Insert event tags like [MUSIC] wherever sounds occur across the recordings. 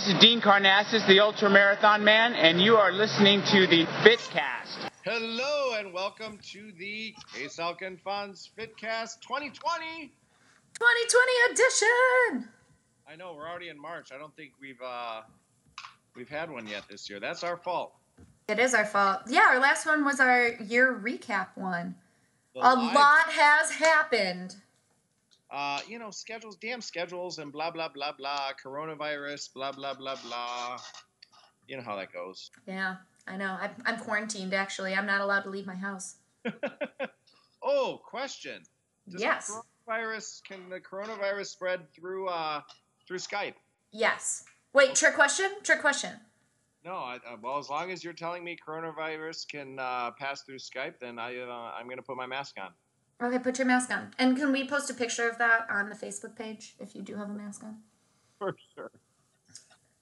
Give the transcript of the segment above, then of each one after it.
this is Dean Karnazes, the Ultra Marathon Man, and you are listening to the Fitcast. Hello and welcome to the Case Elkin Funds Fitcast 2020. 2020 edition. I know we're already in March. I don't think we've uh, we've had one yet this year. That's our fault. It is our fault. Yeah, our last one was our year recap one. The A live- lot has happened. Uh, you know, schedules, damn schedules, and blah blah blah blah. Coronavirus, blah blah blah blah. You know how that goes. Yeah, I know. I'm, I'm quarantined actually. I'm not allowed to leave my house. [LAUGHS] Oh, question. Does yes. the coronavirus can the coronavirus spread through uh through Skype? Yes. Wait, trick question? Trick question. No, I, uh, well, as long as you're telling me coronavirus can uh, pass through Skype, then I uh, I'm gonna put my mask on. Okay, put your mask on. And can we post a picture of that on the Facebook page if you do have a mask on? For sure.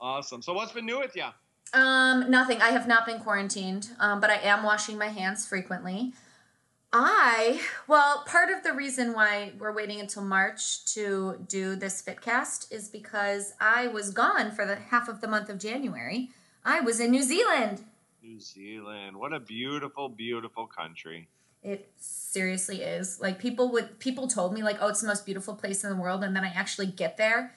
Awesome. So what's been new with you? Um, nothing. I have not been quarantined, um, but I am washing my hands frequently. I, well, part of the reason why we're waiting until March to do this Fitcast is because I was gone for the half of the month of January. I was in New Zealand. New Zealand. What a beautiful, beautiful country. It seriously is. Like people would people told me like, "Oh, it's the most beautiful place in the world," and then I actually get there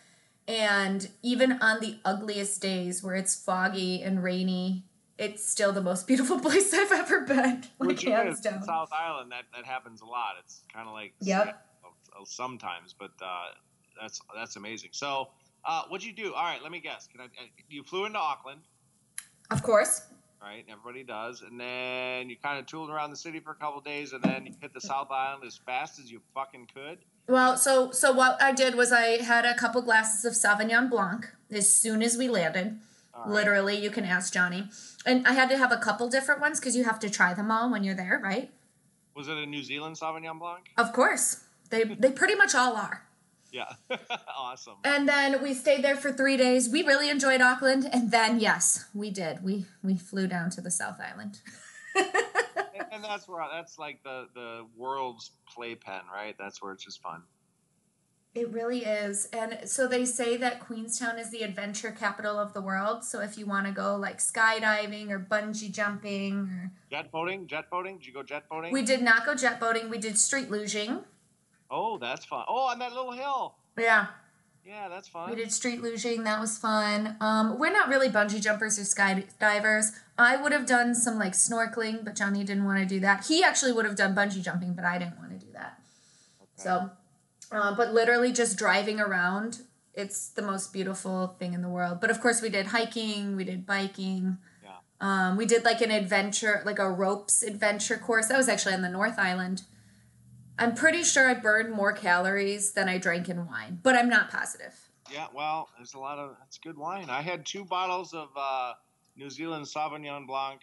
and even on the ugliest days where it's foggy and rainy, it's still the most [LAUGHS] beautiful place I've ever been. [LAUGHS] Like Which hands is down. South Island. That that happens a lot. It's kind of like Yep. sometimes, but uh, that's that's amazing. So, uh, what'd you do? All right, let me guess. Can I? uh, You flew into Auckland, Of course. Right? Everybody does, and then you kind of tooled around the city for a couple days, and then you hit the South Island as fast as you fucking could. Well, so so what I did was I had a couple glasses of Sauvignon Blanc as soon as we landed. Right. Literally, you can ask Johnny. And I had to have a couple different ones because you have to try them all when you're there, right? Was it a New Zealand Sauvignon Blanc? Of course. They they pretty much all are. Yeah. [LAUGHS] awesome. And then we stayed there for three days. We really enjoyed Auckland, and then yes, we did. We we flew down to the South Island. [LAUGHS] and, and that's where that's like the the world's playpen, right? That's where it's just fun. It really is. And so they say that Queenstown is the adventure capital of the world. So if you want to go like skydiving or bungee jumping or Jet boating, jet boating. Did you go jet boating? we did not go jet boating, we did street luging. Oh, that's fun. Oh, on that little hill. Yeah. Yeah, that's fun. We did street luging. That was fun. Um, we're not really bungee jumpers or skydivers. I would have done some like snorkeling, but Johnny didn't want to do that. He actually would have done bungee jumping, but I didn't want to do that. So, uh, but literally just driving around, it's the most beautiful thing in the world. But of course, we did hiking, we did biking. Yeah. Um, we did like an adventure, like a ropes adventure course. That was actually on the North Island. I'm pretty sure I burned more calories than I drank in wine, but I'm not positive. Yeah, well, there's a lot of that's good wine. I had two bottles of uh, New Zealand Sauvignon Blanc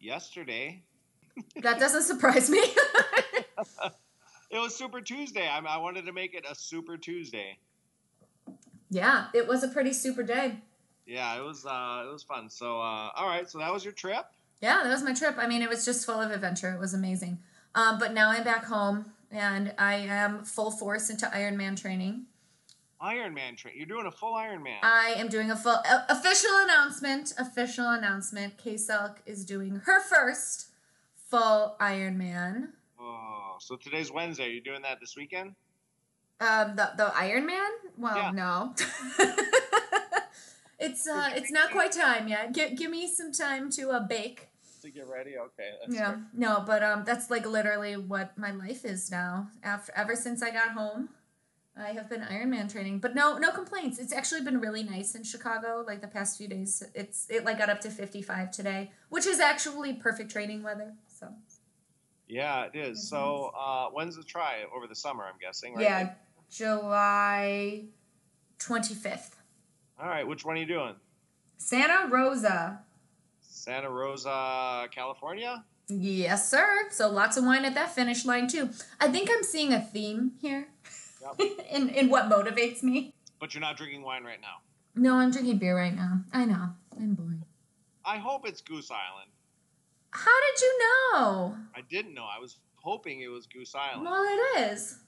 yesterday. [LAUGHS] That doesn't surprise me. [LAUGHS] It was Super Tuesday. I, I wanted to make it a Super Tuesday. yeah, it was a pretty super day. Yeah, it was uh, it was fun. So uh, all right, so that was your trip. Yeah, that was my trip. I mean, it was just full of adventure. It was amazing. Um, but now I'm back home and I am full force into Ironman training. Ironman train. You're doing a full Ironman. I am doing a full uh, official announcement. Official announcement. K Selk is doing her first full Ironman. oh, so today's Wednesday. You're doing that this weekend? Um, the the Iron Man? Well, Yeah. no. [LAUGHS] it's uh, it's not quite time yet. Give give me some time to uh, bake. To get ready. Okay. Yeah, good. no, but um, that's like literally what my life is now. After ever since I got home, I have been Ironman training, but no, no complaints. It's actually been really nice in Chicago. Like the past few days, it's it like got up to fifty five today, which is actually perfect training weather. So Yeah, it is. So uh, when's the try? Over the summer, I'm guessing. Right? yeah, July twenty fifth, All right. Which one are you doing? Santa Rosa. Santa Rosa, California. Yes, sir. So lots of wine at that finish line too. I think I'm seeing a theme here Yep. [LAUGHS] in in what motivates me. But you're not drinking wine right now. No, I'm drinking beer right now. I know. I'm boring. I hope it's Goose Island. How did you know? I didn't know. I was hoping it was Goose Island. Well, it is.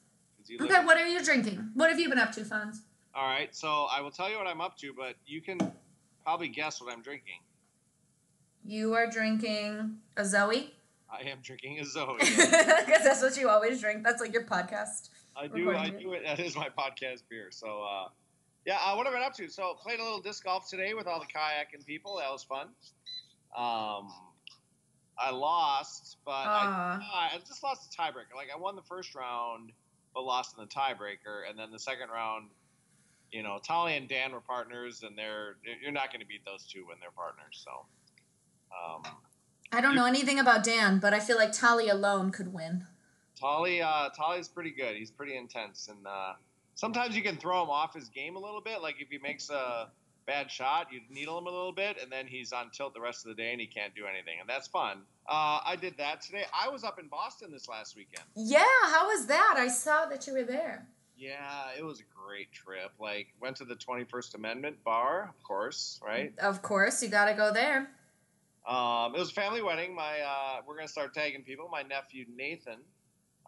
Okay, in- what are you drinking? What have you been up to, Fonz? All right. So I will tell you what I'm up to, but you can probably guess what I'm drinking. You are drinking a Zoe I am drinking a Zoe. [LAUGHS] because that's what you always drink. That's like your podcast. I do. I do it. That is my podcast beer. So, uh, yeah. Uh, what have I been up to? So, played a little disc golf today with all the kayaking people. That was fun. Um, I lost, but I, I just lost the tiebreaker. Like I won the first round, but lost in the tiebreaker, and then the second round. You know, Tolly and Dan were partners, and they're you're not going to beat those two when they're partners. So, um, I don't know anything about Dan, but I feel like Tali alone could win. Tolly, uh, Tolly's pretty good. He's pretty intense, and uh, sometimes you can throw him off his game a little bit. Like if he makes a bad shot, you needle him a little bit, and then he's on tilt the rest of the day, and he can't do anything, and that's fun. Uh, I did that today. I was up in Boston this last weekend. Yeah, how was that? I saw that you were there. Yeah, it was a great trip. Like went to the 21st Amendment bar, of course, right? Of course, you got to go there. Um, it was a family wedding. My uh, we're gonna start tagging people. My nephew Nathan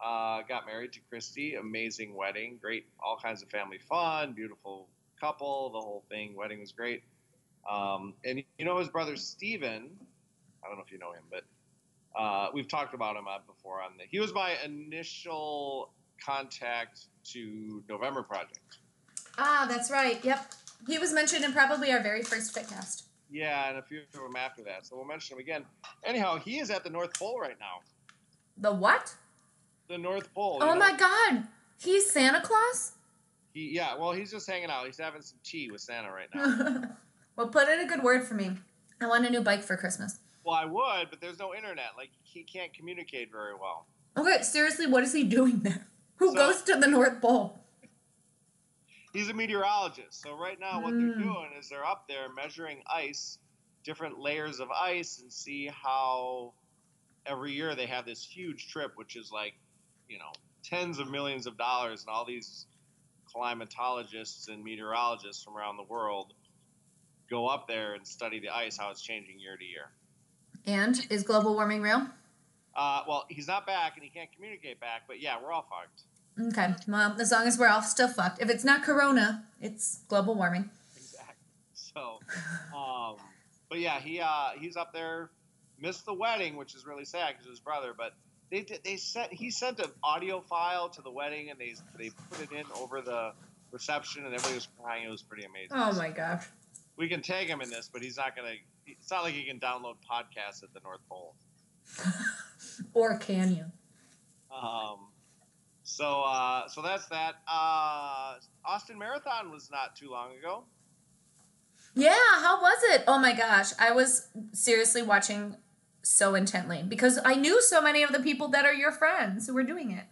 uh, got married to Christy. Amazing wedding. Great, all kinds of family fun. Beautiful couple. The whole thing. Wedding was great. Um, and you know his brother Steven. I don't know if you know him, but uh, we've talked about him uh, before on the. He was my initial contact to November Project. Ah, that's right. Yep. He was mentioned in probably our very first Fitcast. Yeah, and a few of them after that. So we'll mention him again. Anyhow, he is at the North Pole right now. The what? The North Pole. Oh you know? my god. He's Santa Claus? He, yeah, well, he's just hanging out. He's having some tea with Santa right now. [LAUGHS] well, put in a good word for me. I want a new bike for Christmas. well, I would, but there's no internet. Like, he can't communicate very well. Okay, seriously, what is he doing there? Who So- goes to the North Pole? He's a meteorologist. So, right now, what Mm. they're doing is they're up there measuring ice, different layers of ice, and see how every year they have this huge trip, which is like, you know, tens of millions of dollars, and all these climatologists and meteorologists from around the world go up there and study the ice, how it's changing year to year. And is global warming real? Uh, well, he's not back and he can't communicate back, but yeah, we're all fucked. Okay, well, as long as we're all still fucked. If it's not corona, it's global warming. Exactly. [LAUGHS] So, um, but yeah, he uh, he's up there. Missed the wedding, which is really sad because his brother. But they did, they sent he sent an audio file to the wedding and they they put it in over the reception and everybody was crying. It was pretty amazing. Oh my gosh. We can tag him in this, but he's not gonna. It's not like he can download podcasts at the North Pole. [LAUGHS] Or can you? Um, so uh, so that's that. Uh, Austin Marathon was not too long ago. Yeah, how was it? Oh my gosh. I was seriously watching so intently because I knew so many of the people that are your friends who were doing it.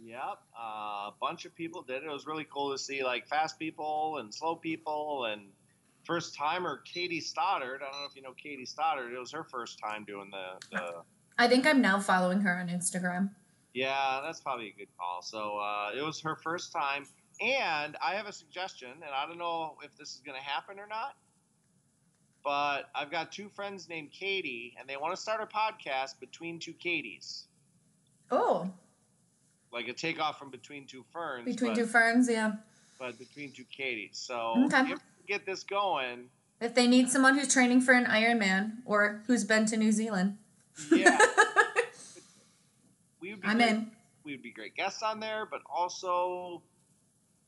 Yep, uh, a bunch of people did it. It was really cool to see like fast people and slow people and first timer Katie Stoddard. I don't know if you know Katie Stoddard. It was her first time doing the, the I think I'm now following her on Instagram. Yeah, that's probably a good call. So uh, it was her first time, and I have a suggestion, and I don't know if this is going to happen or not. But I've got two friends named Katie, and they want to start a podcast between two Katies, Oh, like a takeoff from Between Two Ferns. between but- two ferns, yeah. but between two Katies. So Okay. if we get this going, If they need someone who's training for an Ironman or who's been to New Zealand, yeah, [LAUGHS] we would be I'm great, in. we would be great guests on there, but also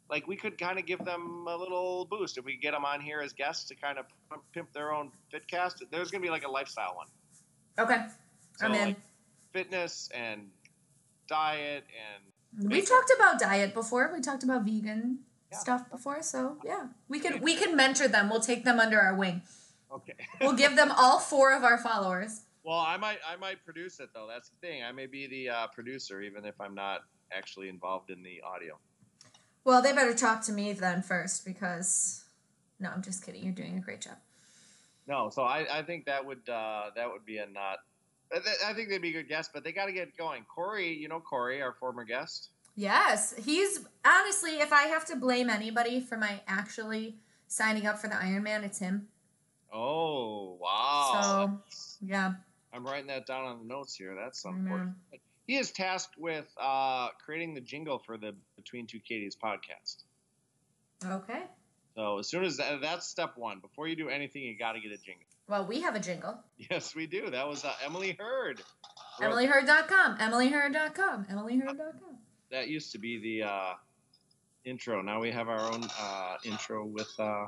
like we could kind of give them a little boost if we get them on here as guests to kind of pimp their own fitcast. There's gonna be like a lifestyle one. Okay, So I'm in. like fitness and diet and We've talked about diet before. We talked about vegan Yeah. stuff before, so yeah, we can we can mentor them. We'll take them under our wing. okay. We'll give them all four of our followers. Well, I might I might produce it though. That's the thing. I may be the uh, producer even if I'm not actually involved in the audio. Well, they better talk to me then first because no, I'm just kidding. You're doing a great job. No, so I, I think that would uh, that would be a not. I think they'd be a good guest, but they got to get going. Corey, you know Corey, our former guest. Yes, he's honestly, if I have to blame anybody for my actually signing up for the Iron Man, it's him. Oh wow! So yeah, I'm writing that down on the notes here. That's important. He is tasked with uh, creating the jingle for the Between Two Katie's podcast. okay. So as soon as that, that's step one. Before you do anything, you got to get a jingle. Well, we have a jingle. Yes, we do. That was uh, Emily Heard. EmilyHeard.com. EmilyHeard.com. EmilyHerd.com. That used to be the uh, intro. Now we have our own uh, intro with uh,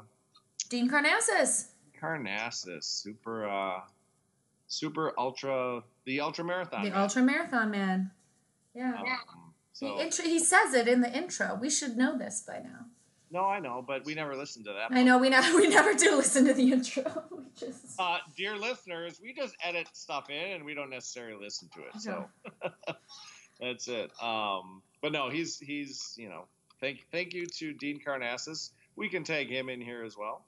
Dean Karnazes. Karnazes, super, uh, super ultra, the ultra marathon. The man. ultra marathon man. Yeah. Um, He, so intro, he says it in the intro. We should know this by now. no, I know, but we never listened to that. I know we never [LAUGHS] we never do listen to the intro. [LAUGHS] We just Uh, dear listeners, we just edit stuff in and we don't necessarily listen to it. So [LAUGHS] that's it. Um, but no, he's he's you know thank thank you to Dean Karnazes. We can tag him in here as well.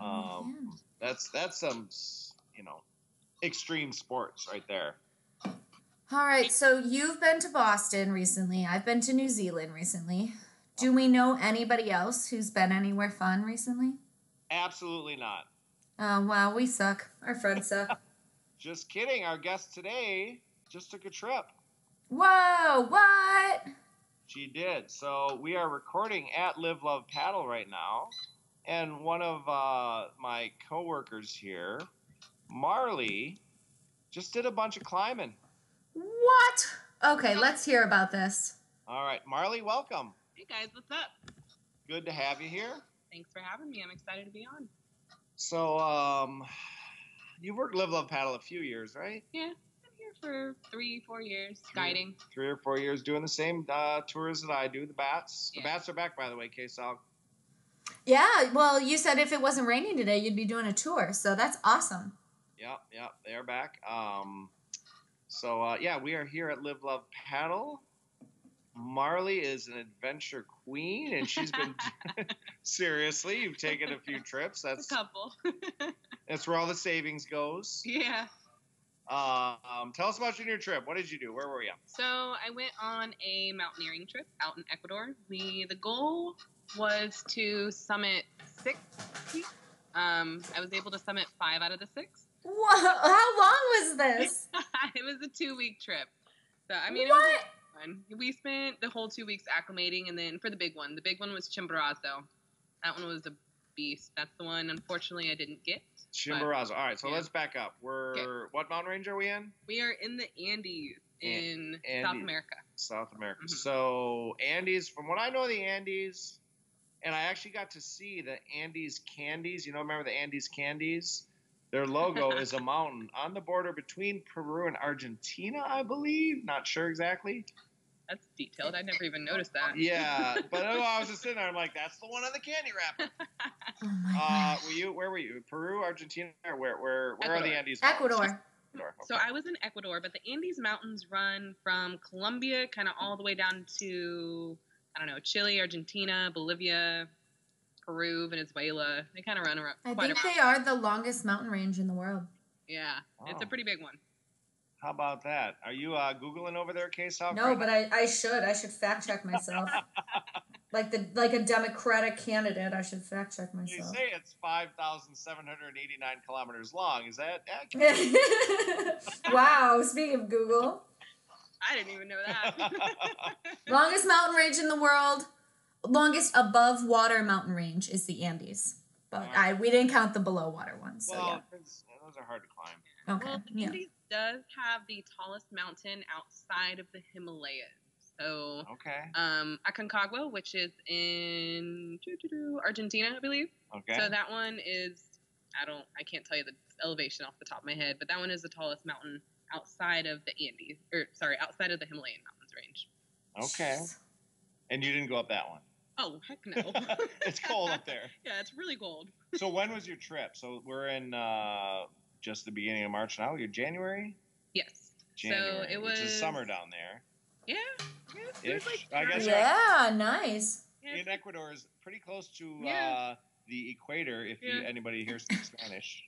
Oh, Um, that's that's some you know extreme sports right there. All right, so you've been to Boston recently. I've been to New Zealand recently. Do we know anybody else who's been anywhere fun recently? Absolutely not. Oh wow, we suck. Our friends [LAUGHS] suck. Just kidding. Our guest today just took a trip. Whoa, what? She did. So we are recording at Live Love Paddle right now, and one of uh, my coworkers here, Marley, just did a bunch of climbing. What? Okay, let's hear about this. All right, Marley, welcome. Hey guys, what's up? Good to have you here. Thanks for having me. I'm excited to be on. So, um, you've worked Live Love Paddle a few years, right? Yeah, I've been here for three, four years, guiding. Three or four years doing the same uh, tours that I do. The bats. The bats are back, by the way. K-Sal. Yeah, well, you said if it wasn't raining today, you'd be doing a tour, so that's awesome. Yep, yep, they are back. Um, so uh, yeah, we are here at Live Love Paddle. Marley is an adventure queen, and she's been [LAUGHS] [LAUGHS] seriously. You've taken a few [LAUGHS] trips. That's a couple. that's where all the savings goes. yeah. Uh, um, tell us about your new trip. What did you do? Where were you? So I went on a mountaineering trip out in Ecuador. We the goal was to summit six peaks. Um, I was able to summit five out of the six. Whoa, how long was this? [LAUGHS] it was a two week trip. So I mean, it was fun. We spent the whole two weeks acclimating, and then for the big one, the big one was Chimborazo. That one was a beast. That's the one, unfortunately, I didn't get. Chimborazo. All right, so yeah. let's back up. We're Okay. what mountain range are we in? We are in the Andes in South America. South America. Mhm. So Andes, from what I know, the Andes, and I actually got to see the Andes candies. You know, remember the Andes candies? Their logo [LAUGHS] is a mountain on the border between Peru and Argentina, I believe. Not sure exactly. That's detailed. I never even noticed that. Yeah, [LAUGHS] but oh, I was just sitting there. I'm like, that's the one on the candy wrapper. [LAUGHS] Oh my Uh, god. were you? Where were you? Peru, Argentina, or where? Where? Where are the Ecuador. Andes? mountains? Ecuador. Ecuador, So. I was in Ecuador, but the Andes Mountains run from Colombia, kind of all the way down to I don't know Chile, Argentina, Bolivia, Peru, Venezuela. They kind of run around. I think they are the longest mountain range in the world. Yeah, it's a pretty big one. How about that? Are you uh, googling over there, Case South? No, but I, I should. I should fact check myself. [LAUGHS] like the like a Democratic candidate, I should fact check myself. You say it's 5,789 kilometers long. Is that accurate? [LAUGHS] wow, speaking of Google. I didn't even know that. [LAUGHS] Longest mountain range in the world, longest above water mountain range is the Andes. But I we didn't count the below water ones. So well, it's- those are hard to climb. yeah. Okay. well, the Yeah. Andes does have the tallest mountain outside of the Himalayas. So Okay. um, Aconcagua, which is in Argentina, I believe. Okay. So that one is I don't I can't tell you the elevation off the top of my head, but that one is the tallest mountain outside of the Andes or sorry, outside of the Himalayan mountains range. okay. And you didn't go up that one. Oh heck no. [LAUGHS] it's cold up there. [LAUGHS] yeah, it's really cold. So when was your trip? So we're in uh, just the beginning of March now. You're January. Yes. January, so it which is summer down there. Yeah. yeah there's Ish. like I guess dry- Yeah, nice. yeah, In Ecuador is pretty close to Yeah. uh, the equator. If you, anybody here [LAUGHS] speaks Spanish.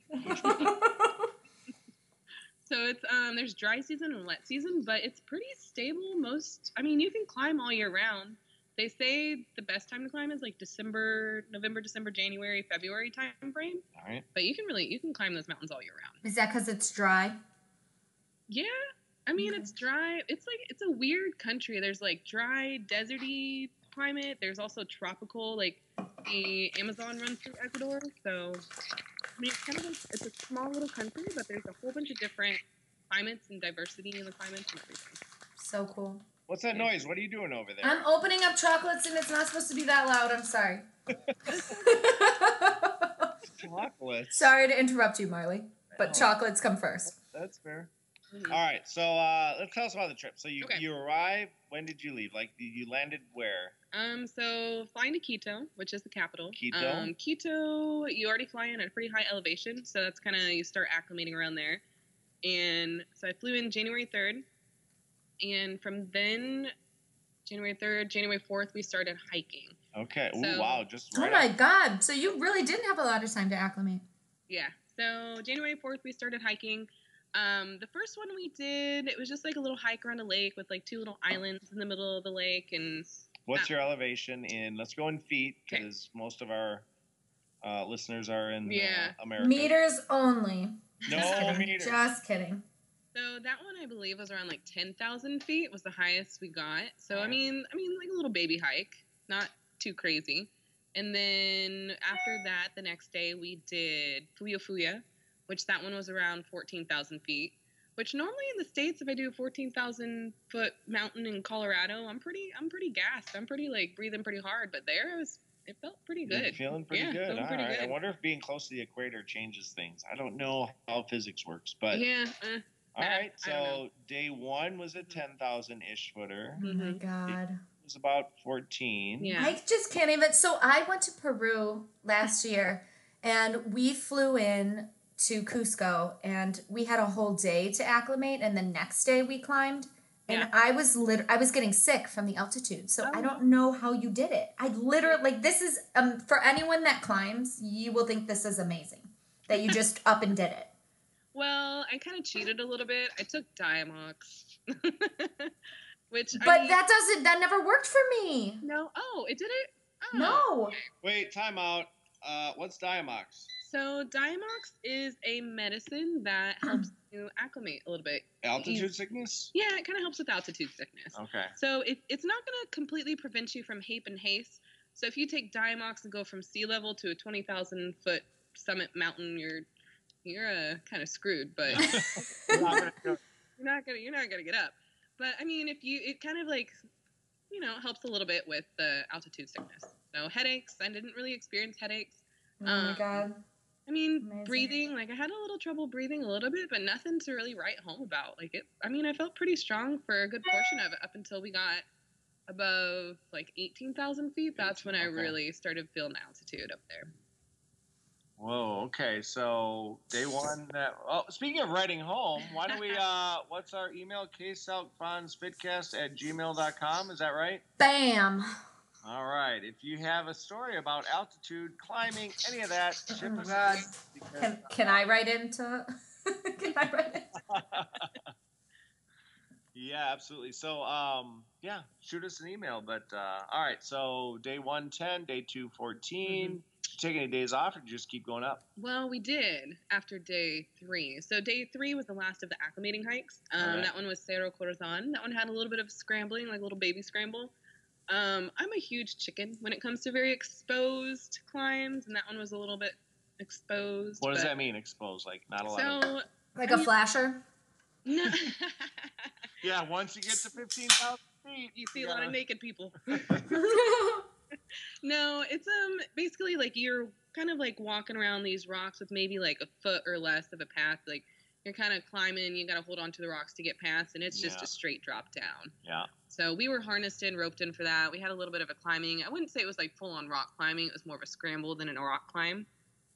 So it's um there's dry season and wet season, but it's pretty stable most I mean you can climb all year round. They say the best time to climb is like December, November, December, January, February time frame. All right. But you can really you can climb those mountains all year round. Is that because it's dry? Yeah. I mean Okay. it's dry. It's like it's a weird country. There's like dry, deserty climate. There's also tropical, like the Amazon runs through Ecuador. So I mean, it's kind of like it's a small little country, but there's a whole bunch of different climates and diversity in the climates and everything. So cool. What's that noise? What are you doing over there? I'm opening up chocolates and it's not supposed to be that loud. I'm sorry. [LAUGHS] Chocolates. sorry to interrupt you, Marley, but chocolates come first. That's fair. Mhm. All right, so uh, let's tell us about the trip. So you Okay. you arrived. When did you leave? Like you landed where? Um, so flying to Quito, which is the capital. Quito? Um, Quito, you already fly in at a pretty high elevation, so that's kind of you start acclimating around there. And so I flew in January third, and from then, January third, January fourth, we started hiking. Okay. Ooh, wow. Just Oh my up- god. So you really didn't have a lot of time to acclimate. Yeah. So January fourth, we started hiking. Um, the first one we did, it was just like a little hike around a lake with like two little islands in the middle of the lake, and What's your elevation in? Let's go in feet because most of our uh, listeners are in Yeah. uh, America. Meters only. No Just meters. Just kidding. So that one I believe was around like ten thousand feet was the highest we got. So I mean, I mean like a little baby hike, not too crazy. And then after that, the next day we did Fuya Fuya, which that one was around fourteen thousand feet. Which normally in the states, if I do a fourteen thousand foot mountain in Colorado, I'm pretty, I'm pretty gassed. I'm pretty like breathing pretty hard. But there, it was, it felt pretty You're good. feeling pretty Yeah, good. All pretty right. I wonder if being close to the equator changes things. I don't know how physics works, but yeah. Uh, all I- right. I don't So day one was a ten thousand ish footer. Oh my Mhm. god. It was about fourteen. Yeah. I just can't even. So I went to Peru last year, and we flew in to Cusco, and we had a whole day to acclimate, and the next day we climbed. And Yeah. I was lit- I was getting sick from the altitude, so Oh, I don't know how you did it. I literally like this is um for anyone that climbs, you will think this is amazing that you just [LAUGHS] up and did it. Well, I kind of cheated a little bit. I took Diamox, [LAUGHS] which I But mean- that doesn't that never worked for me. no. Oh, it did it. Oh. No. Wait, time out. Uh, what's Diamox? So Diamox is a medicine that [CLEARS THROAT] helps you acclimate a little bit. Altitude sickness? Yeah, it kind of helps with altitude sickness. Okay. So it, it's not going to completely prevent you from HAPE and HACE. So if you take Diamox and go from sea level to a twenty thousand foot summit mountain, you're you're uh, kind of screwed. [LAUGHS] But You're not gonna [LAUGHS] you're not gonna you're not gonna get up. But I mean, if you it kind of like you know helps a little bit with the altitude sickness. So headaches, I didn't really experience headaches. Oh my Um, god. I mean, Amazing. breathing, like I had a little trouble breathing a little bit, but nothing to really write home about. Like it, I mean, I felt pretty strong for a good portion of it up until we got above like 18,000 feet. That's when I really started feeling the altitude up there. Whoa. Okay. So day one. That. Oh, speaking of writing home, why don't we? [LAUGHS] Uh, what's our email? ksalkbonsfitcast at gmail.com. Is that right? Bam. All right. If you have a story about altitude, climbing, any of that, ship Oh, us God. because- Can, can I write into? [LAUGHS] can I write it? [LAUGHS] yeah, absolutely. So, um, yeah, shoot us an email. But uh, all right. So day one ten, day two fourteen. Mm-hmm. Did you take any days off, or just keep going up? Well, we did after day three. So day three was the last of the acclimating hikes. Um, Alright. That one was Cerro Corazon. That one had a little bit of scrambling, like a little baby scramble. Um, I'm a huge chicken when it comes to very exposed climbs, and that one was a little bit exposed. What does that mean? Exposed? Like not a lot. of... So Like a flasher? no, [LAUGHS] Yeah. Once you get to fifteen thousand feet, you see a lot gotta- of naked people. [LAUGHS] [LAUGHS] No, it's um basically like you're kind of like walking around these rocks with maybe like a foot or less of a path. Like you're kind of climbing, you got to hold on to the rocks to get past, and it's just Yeah. a straight drop down. Yeah. So we were harnessed in, roped in for that. We had a little bit of a climbing. I wouldn't say it was like full on rock climbing. It was more of a scramble than a rock climb.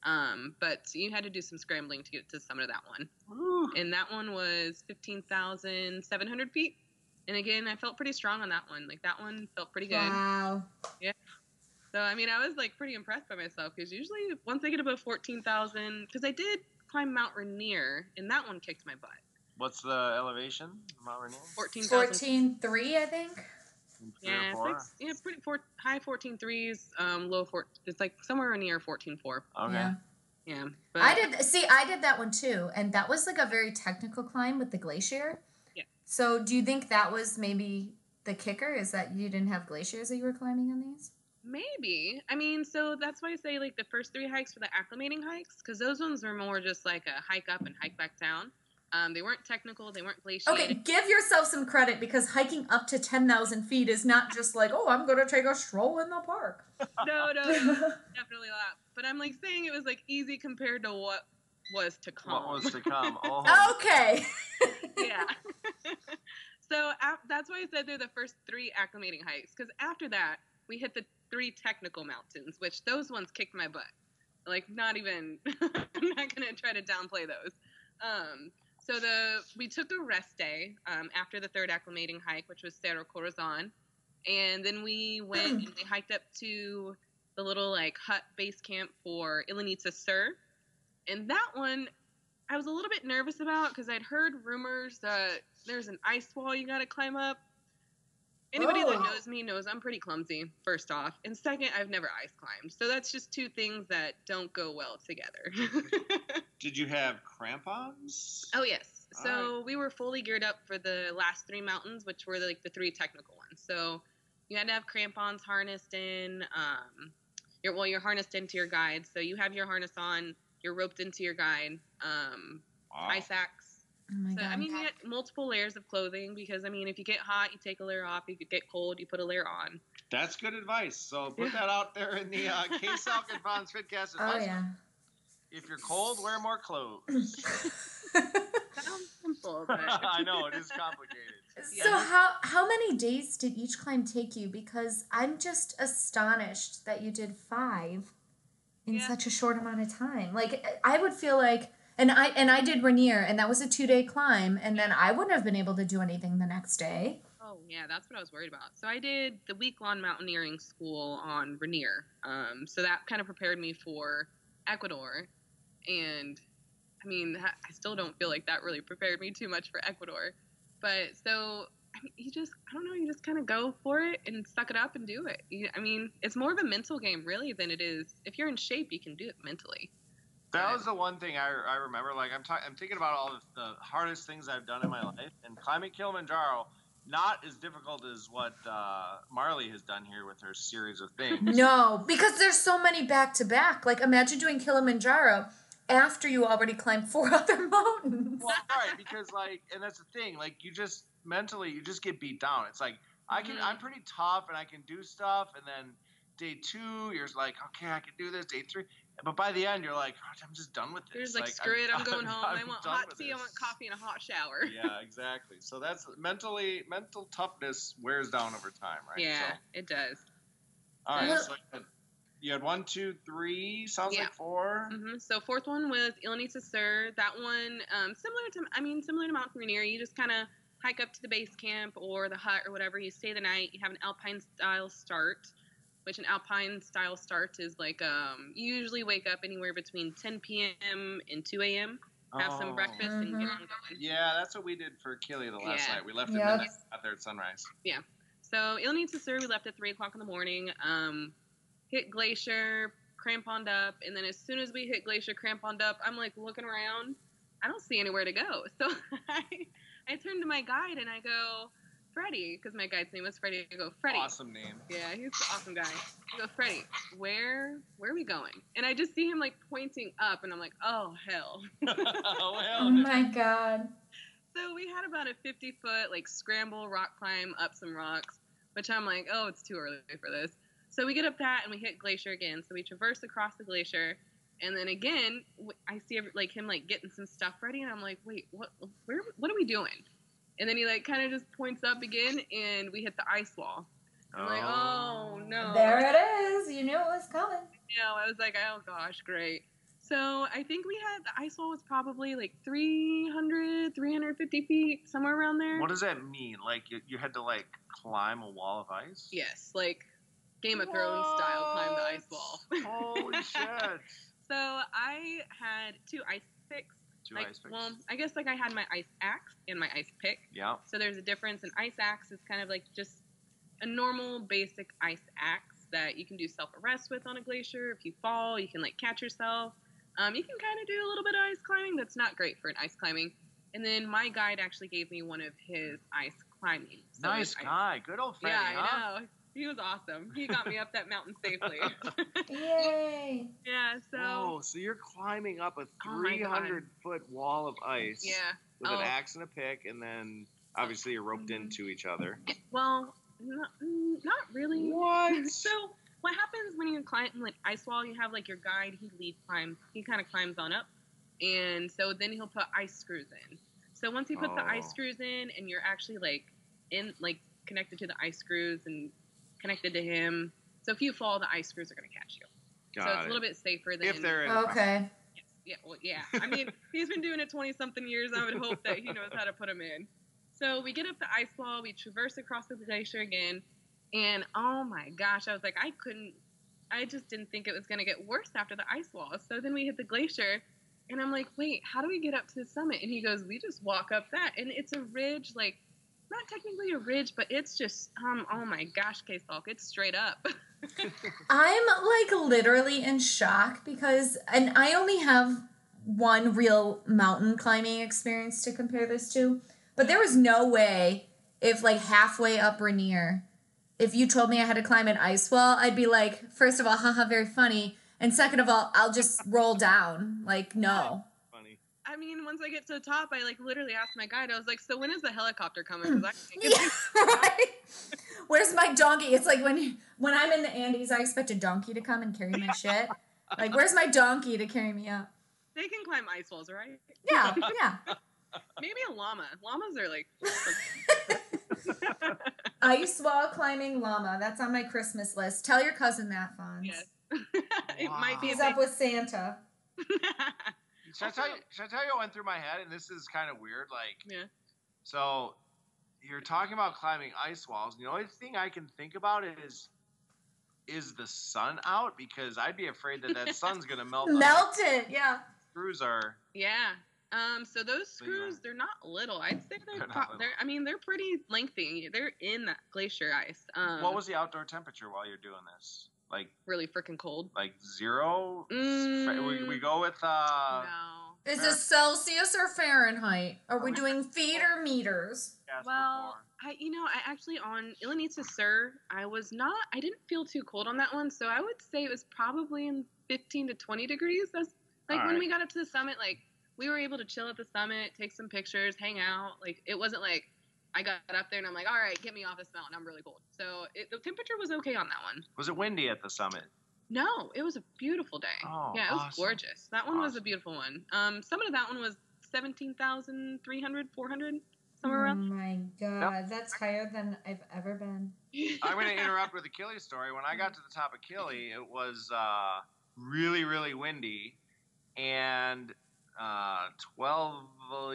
Um, but you had to do some scrambling to get to the summit of that one. Woo. And that one was 15,700 feet. And again, I felt pretty strong on that one. Like that one felt pretty good. wow. So I mean, I was like pretty impressed by myself because usually once I get above fourteen thousand, because I did climb Mount Rainier and that one kicked my butt. What's the elevation? Mount Rainier? Fourteen thousand. 14 3, I think. Yeah, it's like yeah, pretty four, high fourteen threes, um, low four. It's like somewhere near fourteen four. Okay. Yeah. Yeah, but I did see I did that one too, and that was like a very technical climb with the glacier. Yeah. So do you think that was maybe the kicker is that you didn't have glaciers that you were climbing on these? Maybe. I mean, so that's why I say like the first three hikes were the acclimating hikes because those ones were more just like a hike up and hike back down. Um, they weren't technical. They weren't glaciated. Okay, give yourself some credit because hiking up to 10,000 feet is not just like, oh, I'm going to take a stroll in the park. [LAUGHS] No, no, [LAUGHS] definitely not. But I'm like saying it was like easy compared to what was to come. What was to come? [LAUGHS] Oh, okay. yeah. so a- that's why I said they're the first three acclimating hikes because after that we hit the three technical mountains, which those ones kicked my butt. Like not even. [LAUGHS] I'm not gonna try to downplay those. Um, so the we took a rest day um, after the third acclimating hike, which was Cerro Corazon, and then we went and we [CLEARS THROAT] hiked up to the little like hut base camp for Iliniza Sur, and that one I was a little bit nervous about because I'd heard rumors that there's an ice wall you got to climb up. Anybody Oh. that knows me knows I'm pretty clumsy, first off. And second, I've never ice climbed. So that's just two things that don't go well together. [LAUGHS] Did you have crampons? oh, yes. So Alright. we were fully geared up for the last three mountains, which were like the three technical ones. So you had to have crampons harnessed in. Um, you're, well, you're harnessed into your guide. So you have your harness on, you're roped into your guide. Um, Wow. ice axe. Oh my So, god. I mean, you get multiple layers of clothing because, I mean, if you get hot, you take a layer off. If you get cold, you put a layer on. That's good advice. So put that out there in the uh, [LAUGHS] K-Salk and Bonds Fitcast oh, yeah. If you're cold, wear more clothes. [LAUGHS] Sounds simple, but [LAUGHS] I know it is complicated. So how how many days did each climb take you? Because I'm just astonished that you did five in Yeah. such a short amount of time. Like I would feel like, and I and I did Rainier, and that was a two day climb, and then I wouldn't have been able to do anything the next day. Oh yeah, that's what I was worried about. So I did the week long mountaineering school on Rainier. Um, so that kind of prepared me for Ecuador, and I mean, I still don't feel like that really prepared me too much for Ecuador. But so I mean, you just I don't know, you just kind of go for it and suck it up and do it. You, I mean, it's more of a mental game really than it is. If you're in shape, you can do it mentally. That was the one thing I, I remember. Like I'm, ta- I'm thinking about all of the hardest things I've done in my life, and climbing Kilimanjaro, not as difficult as what uh, Marley has done here with her series of things. [LAUGHS] No, because there's so many back to back. Like imagine doing Kilimanjaro after you already climbed four [LAUGHS] other mountains. Well, right, because like, and that's the thing. Like, you just mentally, you just get beat down. It's like I can, Mhm. I'm pretty tough, and I can do stuff. And then day two, you're like, okay, I can do this. Day three, but by the end, you're like, "God, I'm just done with You're this. just like, screw it, I'm [LAUGHS] going home. I I'm want hot with tea, I want coffee, and a hot shower. [LAUGHS] yeah, exactly. So that's mentally, mental toughness wears down over time, right? Yeah, So, it does. all right. So you had- one, two, three. Sounds Yeah. like 4 hmm So fourth one was Iliniza Sur. That one, um, similar to, I mean, similar to Mount Rainier. You just kind of hike up to the base camp or the hut or whatever. You stay the night. You have an alpine style start, which an alpine style start is like, um, you usually wake up anywhere between 10 p.m. and 2 a.m. Have Oh. some breakfast and get Mhm. on going. Yeah, that's what we did for Achille the last Yeah. night. We left Yep. at midnight, got there at sunrise. Yeah. So Iliniza Sur, we left at three o'clock in the morning. Um, hit Glacier, cramponed up, and then as soon as we hit Glacier, cramponed up, I'm like looking around. I don't see anywhere to go. [LAUGHS] So I, I turn to my guide and I go, Freddie, because my guide's name was Freddie. I go, Freddie. Awesome name. Yeah, he's an awesome guy. I go, Freddie, where where are we going? And I just see him like pointing up, and I'm like, oh hell. [LAUGHS] oh, hell Oh my god. So we had about a 50 foot like scramble rock climb up some rocks, which I'm like, oh, it's too early for this. So we get up that and we hit glacier again. So we traverse across the glacier, and then again I see like him like getting some stuff ready, and I'm like, wait, what? Where? What are we doing? And then he like kind of just points up again, and we hit the ice wall. I'm like, oh, oh. no. There it is. You knew it was coming. No, know, I was like, oh gosh, great. So I think we had the ice wall was probably like 300, 350 feet, somewhere around there. What does that mean? Like you, you had to like climb a wall of ice? Yes, like Game of Thrones style, climb the ice wall. Holy [LAUGHS] shit! so I had two ice picks. Two like, ice picks. Well, I guess like I had my ice axe and my ice pick. yeah. So there's a difference. An ice axe is kind of like just a normal basic ice axe that you can do self arrest with on a glacier. If you fall, you can like catch yourself. Um, you can kind of do a little bit of ice climbing. That's not great for an ice climbing. And then my guide actually gave me one of his ice climbing. So nice it's ice- guy. Good old Freddie, Yeah, huh? I know. He was awesome. He got me up that mountain safely. [LAUGHS] [LAUGHS] Yay! yeah, so Whoa, so you're climbing up a Oh 300 foot wall of ice yeah. with Oh. an axe and a pick, and then obviously you're roped Mhm. into each other. Well, not, mm, not really. What? [LAUGHS] So what happens when you climb like ice wall? You have like your guide. He lead climbs. He kind of climbs on up, and so then he'll put ice screws in. So once he puts the ice Oh. screws in, and you're actually like in like connected to the ice screws and connected to him. So if you fall, the ice screws are gonna catch you. Got so it's it. a little bit safer than if they're in Okay. yeah, well, yeah. I mean, [LAUGHS] he's been doing it 20 something years. I would hope that he knows how to put them in. So we get up the ice wall, we traverse across the glacier again, and oh my gosh, I was like, I couldn't, I just didn't think it was going to get worse after the ice wall. So then we hit the glacier, and I'm like, wait, how do we get up to the summit? And he goes, we just walk up that. And it's a ridge, like, not technically a ridge, but it's just, um, oh my gosh, K Salk, it's straight up. [LAUGHS] I'm like literally in shock because, and I only have one real mountain climbing experience to compare this to, but there was no way if like halfway up Rainier, if you told me I had to climb an ice wall, I'd be like, first of all, haha, very funny. And second of all, I'll just roll down. Like, no. I mean, once I get to the top, I like literally asked my guide. I was like, "So when is the helicopter coming?" Because I [LAUGHS] can't get Yeah, [LAUGHS] right. Where's my donkey? It's like when when I'm in the Andes, I expect a donkey to come and carry my shit. Like, where's my donkey to carry me up? They can climb ice walls, right? Yeah, yeah. [LAUGHS] Maybe a llama. Llamas are like. Ice wall climbing llama. That's on my Christmas list. Tell your cousin that, Fonz. yes. it might be. He's up with Santa. Big- Should I tell you? Should I tell you what went through my head? And this is kind of weird. Like, yeah. so you're talking about climbing ice walls. And the only thing I can think about is, is the sun out? Because I'd be afraid that that sun's gonna [LAUGHS] melt. Melt it. Yeah. Screws are. Yeah. Um. So those So, yeah. screws, they're not little. I'd say they're. They're pro- they're. I mean, they're pretty lengthy. They're in that glacier ice. Um. what was the outdoor temperature while you're doing this? Like, really freaking cold? like zero? Mm. We, we go with uh. no. Is this Celsius or Fahrenheit? Are we doing [LAUGHS] feet or meters? gas Well, I you know I actually on Iliniza Sur I was not I didn't feel too cold on that one so I would say it was probably in 15 to 20 degrees. That's like when Alright. we got up to the summit like we were able to chill at the summit, take some pictures, hang out. Like it wasn't like I got up there and I'm like, all right, get me off this mountain. I'm really cold. So it, the temperature was okay on that one. Was it windy at the summit? No, it was a beautiful day. Oh, yeah, it was awesome. gorgeous. That one was a beautiful one. Um, summit of that one was 17,300, 400, somewhere Oh around. Oh my god, that's higher than I've ever been. I'm going [LAUGHS] to interrupt with a Achilles story. When I got to the top of Achilles, it was uh, really, really windy. And uh, 12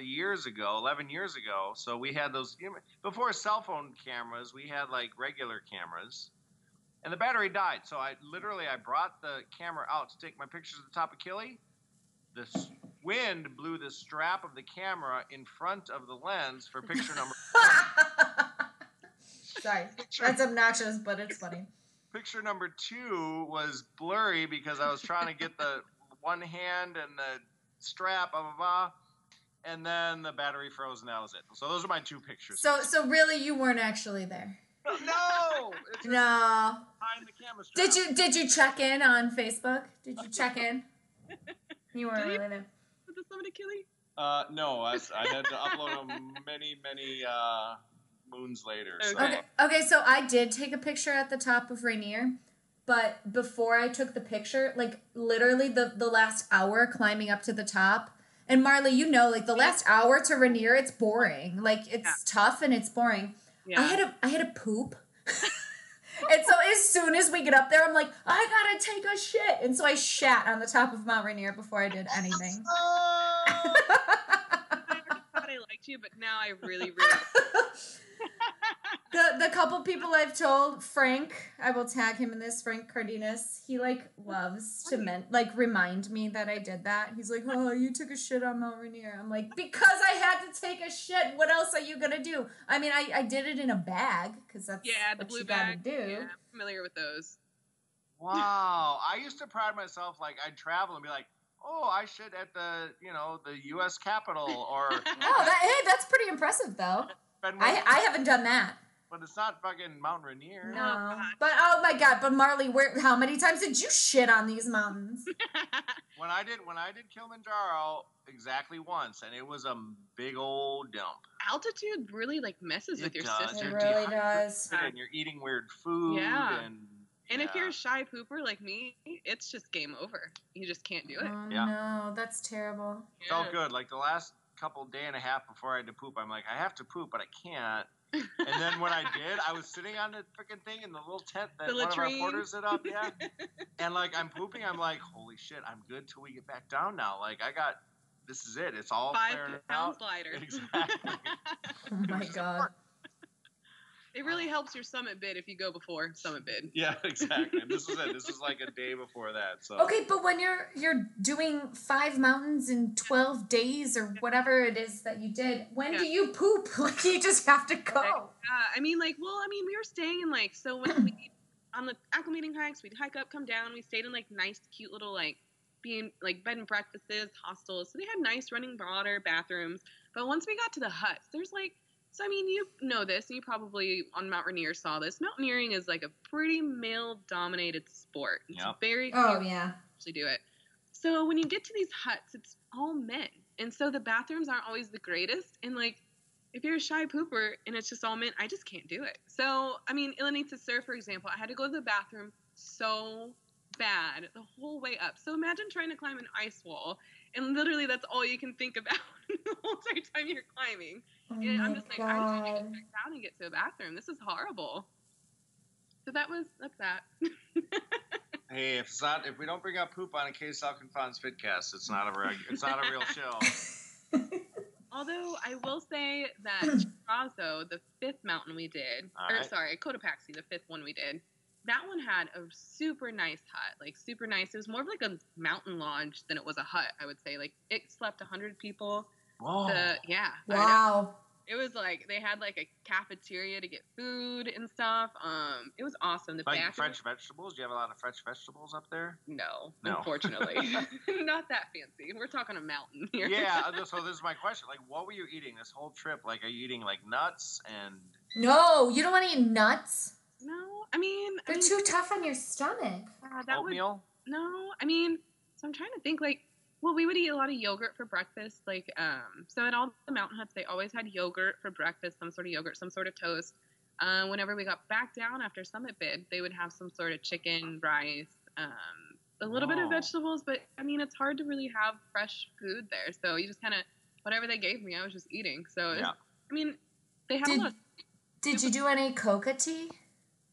years ago, 11 years ago, so we had those, you know, before cell phone cameras, we had like regular cameras. And the battery died. So I literally, I brought the camera out to take my pictures of the top of Achilles. The wind blew the strap of the camera in front of the lens for picture number. [LAUGHS] Sorry, that's obnoxious, but it's funny. Picture number two was blurry because I was trying to get the one hand and the strap, blah blah blah, and then the battery froze, and that was it. So those are my two pictures. So, so really, you weren't actually there. no, it's No. behind the camera strap. Did you did you check in on Facebook? Did you check in? You weren't Did you? really there. With the summit Achilles? Uh, no, I, [LAUGHS] I had to upload them many, many uh, moons later. So. Okay. Okay, okay, so I did take a picture at the top of Rainier, but before I took the picture, like literally the the last hour climbing up to the top. And Marley, you know, like the last hour to Rainier, it's boring. Like it's Yeah. tough and it's boring. Yeah. I had a I had a poop. [LAUGHS] and so as soon as we get up there, I'm like, I gotta take a shit. And so I shat on the top of Mount Rainier before I did anything. [LAUGHS] Oh. I thought I liked you, but now I really, really. [LAUGHS] the the couple people I've told, Frank, I will tag him in this, Frank Cardenas, he like loves to men like remind me that I did that. He's like, Oh, you took a shit on Mount Rainier. I'm like, because I had to take a shit. What else are you gonna do? I mean I, I did it in a bag, because that's Yeah, the what blue you bag. do. Yeah, I'm familiar with those. Wow, I used to pride myself like I'd travel and be like, oh, I shit at the you know the U.S. Capitol or [LAUGHS] Oh, that, hey, that's pretty impressive though. I I haven't done that. But it's not fucking Mount Rainier. No, God. but oh my god! But Marley, where? How many times did you shit on these mountains? [LAUGHS] When I did when I did Kilimanjaro exactly once, and it was a big old dump. Altitude really like messes It with your does. System. You're really does. And you're eating weird food. Yeah. And, And if you're a shy pooper like me, it's just game over. You just can't do it. Oh Yeah. no, that's terrible. felt Yeah. good. Like the last couple day and a half before I had to poop, I'm like, I have to poop, but I can't. And then when I did, I was sitting on the freaking thing in the little tent that The one of our latrine. porters set up. Yeah. [LAUGHS] and like I'm pooping, I'm like, holy shit, I'm good till we get back down now. Like I got, this is it. It's all Five pounds out. lighter. [LAUGHS] Exactly. Oh my god. It really helps your summit bid if you go before summit bid. [LAUGHS] Yeah, exactly. This is it. This is like a [LAUGHS] day before that. So Okay, but when you're you're doing five mountains in twelve days or whatever it is that you did, when do you poop? [LAUGHS] Like you just have to go. Uh, I mean, like, well, I mean, we were staying in like so when we [CLEARS THROAT] on the acclimating hikes, we'd hike up, come down. We stayed in like nice, cute little like being like bed and breakfasts, hostels. So they had nice running water, bathrooms. But once we got to the huts, there's like, so I mean, you know this, and you probably on Mount Rainier saw this. Mountaineering is like a pretty male-dominated sport. It's Yep. very Oh few yeah. actually do it. So when you get to these huts, it's all men, and so the bathrooms aren't always the greatest. And like, if you're a shy pooper and it's just all men, I just can't do it. So I mean, Iliniza Sur, for example, I had to go to the bathroom so bad the whole way up. So imagine trying to climb an ice wall, and literally that's all you can think about [LAUGHS] the whole entire time you're climbing. Oh And I'm my just like, I just need to get back down and get to the bathroom. This is horrible. So that was that's that. [LAUGHS] hey, if it's not, if we don't bring up poop on a K Self Confined Fitcast, it's not a reg, it's not a real show. [LAUGHS] Although I will say that [CLEARS THROAT] Chimborazo, the fifth mountain we did, All or right. sorry, Cotopaxi, the fifth one we did, that one had a super nice hut, like super nice. It was more of like a mountain lodge than it was a hut. I would say, like it slept hundred people. Whoa. The, yeah, I know. Wow. It was like they had like a cafeteria to get food and stuff. Um, it was awesome. The like French vegetables? Do you have a lot of French vegetables up there? no, No. unfortunately, [LAUGHS] [LAUGHS] not that fancy. We're talking a mountain here. yeah. [LAUGHS] So this is my question. Like, what were you eating this whole trip? Like, are you eating like nuts and? No, you don't want to eat nuts. No, I mean, They're mean, too tough on your stomach. uh, that would oatmeal? No, I mean, so I'm trying to think like, well, we would eat a lot of yogurt for breakfast. Like, um, so at all the mountain huts, they always had yogurt for breakfast, some sort of yogurt, some sort of toast. Uh, whenever we got back down after summit bid, they would have some sort of chicken, rice, um, a little bit of Oh. vegetables. But I mean, it's hard to really have fresh food there. So you just kind of whatever they gave me, I was just eating. So Yeah. I mean, they had Did- a lot. Of, Did you do any coca tea?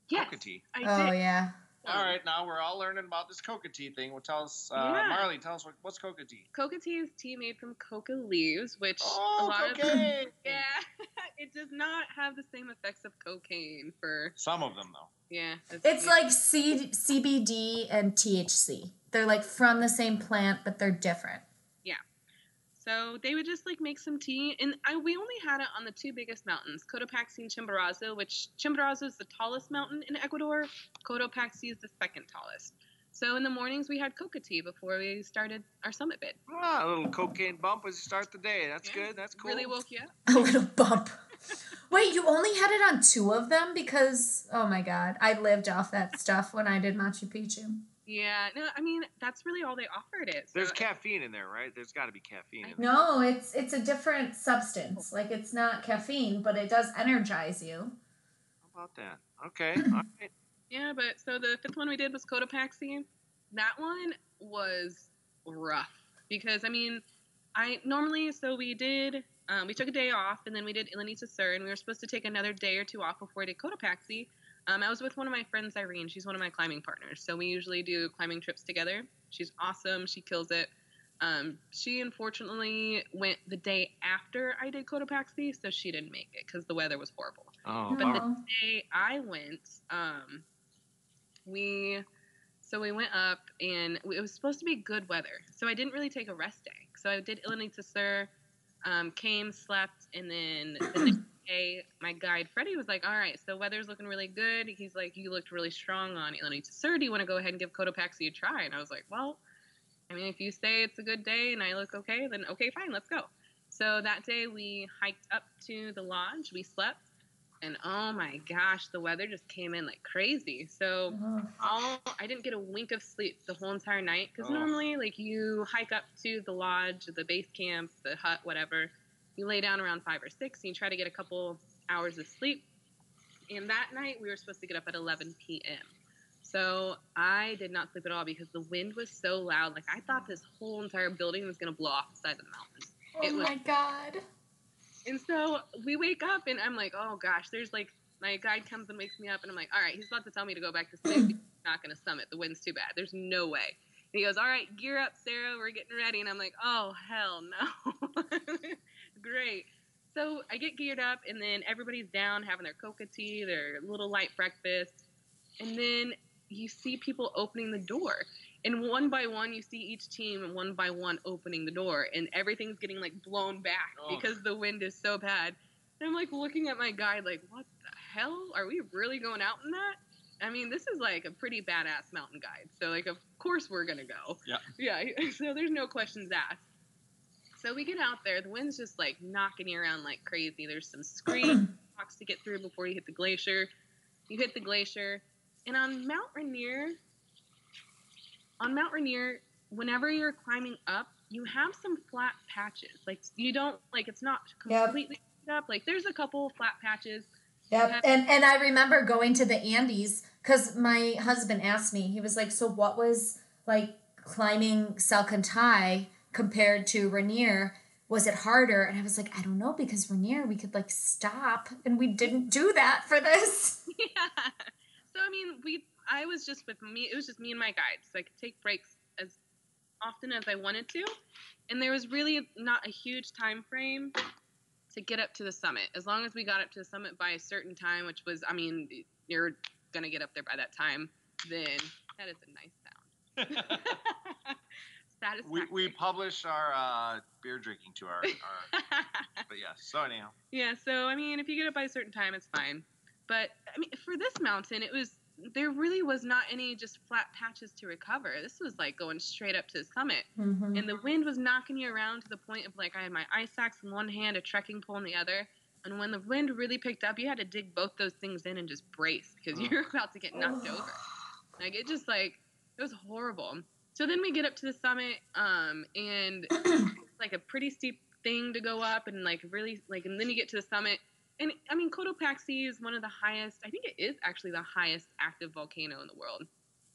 yes, Coca tea. I Oh did. yeah. All right, now we're all learning about this coca tea thing. Well, tell us, uh, Yeah. Marley, tell us what, what's coca tea? Coca tea is tea made from coca leaves, which a Oh, lot of cocaine. [LAUGHS] Yeah, [LAUGHS] it does not have the same effects of cocaine for Some of them though. yeah. It's like C- CBD and THC. They're like from the same plant, but they're different. So they would just like make some tea, and I we only had it on the two biggest mountains, Cotopaxi and Chimborazo, which Chimborazo is the tallest mountain in Ecuador. Cotopaxi is the second tallest. So in the mornings we had coca tea before we started our summit bid. Ah, a little cocaine bump as you start the day. That's Yeah. good. That's cool. Really woke you up. [LAUGHS] A little bump. Wait, you only had it on two of them because oh my god, I lived off that stuff when I did Machu Picchu. Yeah, no, I mean that's really all they offered it. So There's caffeine in there, right? There's got to be caffeine in there. No, it's it's a different substance. Like it's not caffeine, but it does energize you. How about that? Okay. [LAUGHS] All right. Yeah, but so the fifth one we did was Cotopaxi. That one was rough because I mean, I normally so we did um, we took a day off and then we did Iliniza Sur and we were supposed to take another day or two off before we did Cotopaxi. Um, I was with one of my friends, Irene. She's one of my climbing partners, so we usually do climbing trips together. She's awesome. She kills it. Um, she unfortunately went the day after I did Cotopaxi, so she didn't make it because the weather was horrible Oh, But all the- day I went, um, we so we went up and it was supposed to be good weather. So I didn't really take a rest day. So I did Iliniza Sur, um, came, slept, and then the next day my guide Freddie was like, "All right, so weather's looking really good." He's like, "You looked really strong on Iliniza Sur. Do you want to go ahead and give Cotopaxi a try?" And I was like, "Well." I mean, if you say it's a good day and I look okay, then okay, fine, let's go. So that day we hiked up to the lodge. We slept, and oh my gosh, the weather just came in like crazy. So all I didn't get a wink of sleep the whole entire night because Oh. normally, like you hike up to the lodge, the base camp, the hut, whatever. You lay down around five or six, and you try to get a couple hours of sleep. And that night we were supposed to get up at 11 p.m. So I did not sleep at all because the wind was so loud. Like I thought this whole entire building was gonna blow off the side of the mountain. Oh It was- my god. And so we wake up and I'm like, oh gosh, there's like my guide comes and wakes me up and I'm like, all right, he's about to tell me to go back to sleep. [CLEARS THROAT] He's not gonna summit. The wind's too bad. There's no way. And he goes, all right, gear up, Sarah. We're getting ready. And I'm like, oh hell no. [LAUGHS] Great. So I get geared up and then everybody's down having their coca tea, their little light breakfast, and then you see people opening the door. And one by one, you see each team one by one opening the door, and everything's getting like blown back Oh. because the wind is so bad. And I'm like looking at my guide, like, what the hell? Are we really going out in that? I mean, this is like a pretty badass mountain guide. So, like, of course we're going to go. Yeah. Yeah. [LAUGHS] So, there's no questions asked. So, we get out there. The wind's just like knocking you around like crazy. There's some screen [CLEARS THROAT] rocks to get through before you hit the glacier. You hit the glacier. And on Mount Rainier, on Mount Rainier, whenever you're climbing up, you have some flat patches. Like you don't like it's not Yep. completely up. Like there's a couple flat patches. Yep. And and I remember going to the Andes because my husband asked me. He was like, "So what was like climbing Salcantay compared to Rainier? Was it harder?" And I was like, "I don't know because Rainier we could like stop, and we didn't do that for this." [LAUGHS] yeah. So I mean, we I was just with me. It was just me and my guide, so I could take breaks as often as I wanted to, and there was really not a huge time frame to get up to the summit. As long as we got up to the summit by a certain time, which was, I mean, you're gonna get up there by that time, then that is a nice sound. [LAUGHS] we, Satisfactory. we publish our uh, beer drinking to our, our [LAUGHS] but yes. So anyhow, Yeah, so I mean, if you get it by a certain time, it's fine. But I mean, for this mountain, it was there really was not any just flat patches to recover. This was like going straight up to the summit, Mhm. and the wind was knocking you around to the point of like I had my ice axe in one hand, a trekking pole in the other. And when the wind really picked up, you had to dig both those things in and just brace because Ugh. you're about to get knocked over. Like it just like it was horrible. So then we get up to the summit, um, and [CLEARS THROAT] it's like a pretty steep thing to go up, and like really like, and then you get to the summit, and I mean Cotopaxi is one of the highest. I think it is actually the highest active volcano in the world.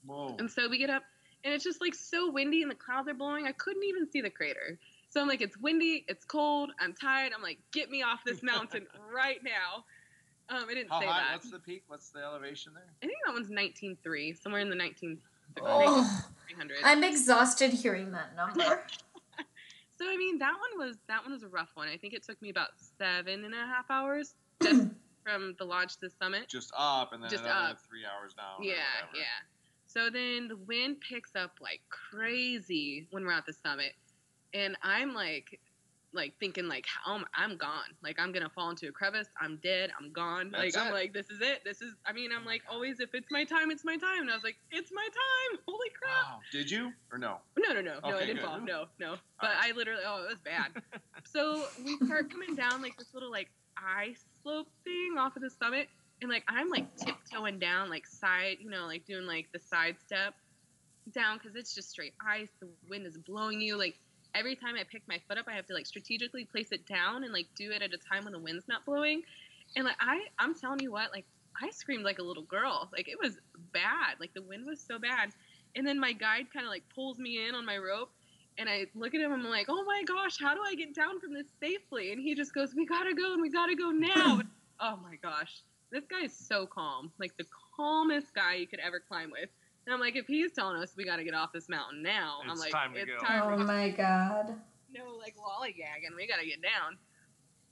whoa. And so we get up, and it's just like so windy, and the clouds are blowing. I couldn't even see the crater. So I'm like, it's windy, it's cold, I'm tired. I'm like, get me off this mountain [LAUGHS] right now. Um, I didn't How say high? that. What's the peak? What's the elevation there? I think that one's 19.3, somewhere in the 19 Oh, I'm exhausted hearing that number. [LAUGHS] So I mean, that one was that one was a rough one. I think it took me about seven and a half hours just [CLEARS THROAT] from the launch to the summit. Just up and then Just up. three hours down. Yeah, yeah. So then the wind picks up like crazy when we're at the summit, and I'm like, like thinking like, oh, my- I'm gone. Like I'm gonna fall into a crevice. I'm dead. I'm gone. That's like I'm like, this is it. This is. I mean, I'm oh like always, if it's my time, it's my time. And I was like, it's my time. Holy crap. Wow. Did you or no? No, no, no, no. I didn't good. fall. No, no. But Alright. I literally, oh, it was bad. [LAUGHS] so we start coming down like this little like ice slope thing off of the summit, and like I'm like tiptoeing down, like side, you know, like doing like the side step down because it's just straight ice. The wind is blowing you. Like every time I pick my foot up, I have to like strategically place it down and like do it at a time when the wind's not blowing. And like I, I'm telling you what, like I screamed like a little girl. Like it was bad. Like the wind was so bad. And then my guide kind of like pulls me in on my rope. And I look at him, I'm like, oh my gosh, how do I get down from this safely? And he just goes, we gotta go and we gotta go now. [CLEARS THROAT] oh my gosh, this guy is so calm. Like the calmest guy you could ever climb with. And I'm like, if he's telling us we gotta get off this mountain now, I'm It's like, time to it's go. time Oh to my god. no like lollygagging. We gotta get down.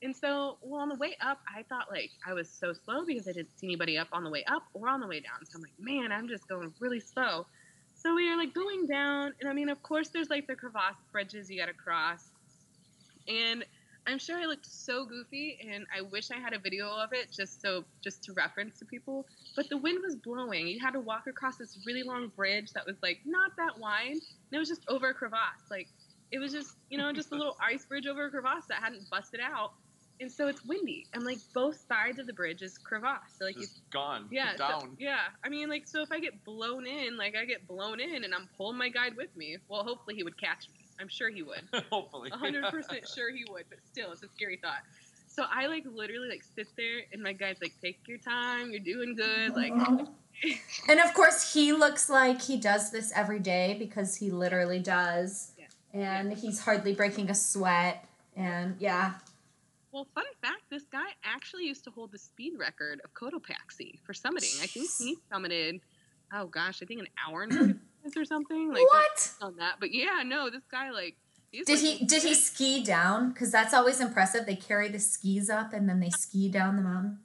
And so, well, on the way up, I thought like I was so slow because I didn't see anybody up on the way up or on the way down. So I'm like, man, I'm just going really slow. So we are like going down, and I mean, of course, there's like the crevasse bridges you gotta cross. And I'm sure I looked so goofy, and I wish I had a video of it just so just to reference to people. But the wind was blowing. You had to walk across this really long bridge that was like not that wide, and it was just over a crevasse. Like it was just you know just a little [LAUGHS] ice bridge over a crevasse that hadn't busted out, and so it's windy, and like both sides of the bridge is crevasse. So like it's gone. yeah, so- yeah. I mean, like, so if I get blown in, like I get blown in, and I'm pulling my guide with me, well, hopefully he would catch me. I'm sure he would. [LAUGHS] Hopefully. Hundred percent sure he would, but still, it's a scary thought. So I like literally like sit there, and my guy's like, "Take your time, you're doing good." Like, [LAUGHS] And of course, he looks like he does this every day because he literally does. Yeah. And he's hardly breaking a sweat. And yeah. well, fun fact: this guy actually used to hold the speed record of Cotopaxi for summiting. I think he summited, oh gosh, I think an hour and 40 or something. Like what? on that, but yeah, no, this guy like. He's Did like- he did he ski down? Because that's always impressive. They carry the skis up and then they ski down the mountain.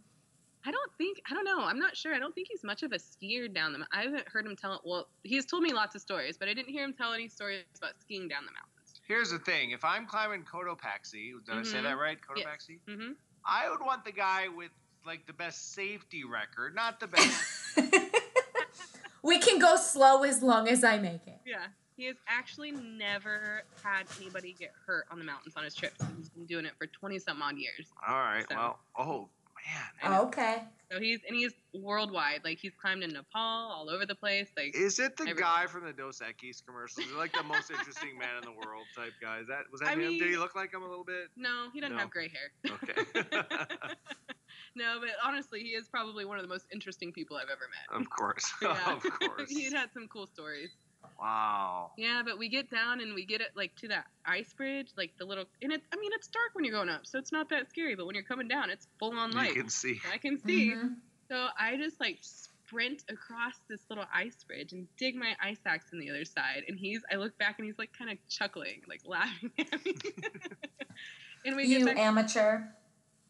I don't think I don't know. I'm not sure. I don't think he's much of a skier down the. Mountain. I haven't heard him tell. Well, he's told me lots of stories, but I didn't hear him tell any stories about skiing down the mountains. Here's the thing: if I'm climbing Cotopaxi, did I say Mhm. that right? Yes. Cotopaxi. Mm-hmm. I would want the guy with like the best safety record, not the best. [LAUGHS] we can go slow as long as I make it. Yeah, he has actually never had anybody get hurt on the mountains on his trips. He's been doing it for 20 some odd years. All right. So- Well. Oh man. Okay. So he's and he's worldwide. Like he's climbed in Nepal, all over the place. Like Is it the Every- guy from the Dos Equis commercials? Is like the most interesting man in the world type guy? Is that was that I him? Did he look like him a little bit? no, he doesn't No. have gray hair. Okay. [LAUGHS] [LAUGHS] no, but honestly, he is probably one of the most interesting people I've ever met. of course. [LAUGHS] Yeah. of course. he had some cool stories. Wow. Yeah, but we get down and we get it like to that ice bridge, like the little and it I mean it's dark when you're going up, so it's not that scary, but when you're coming down, it's full on light. You can see. I can see. Mhm. So I just like sprint across this little ice bridge and dig my ice axe in the other side. And he's I look back and he's like kind of chuckling, like [LAUGHS] laughing at me. and we You get back amateur.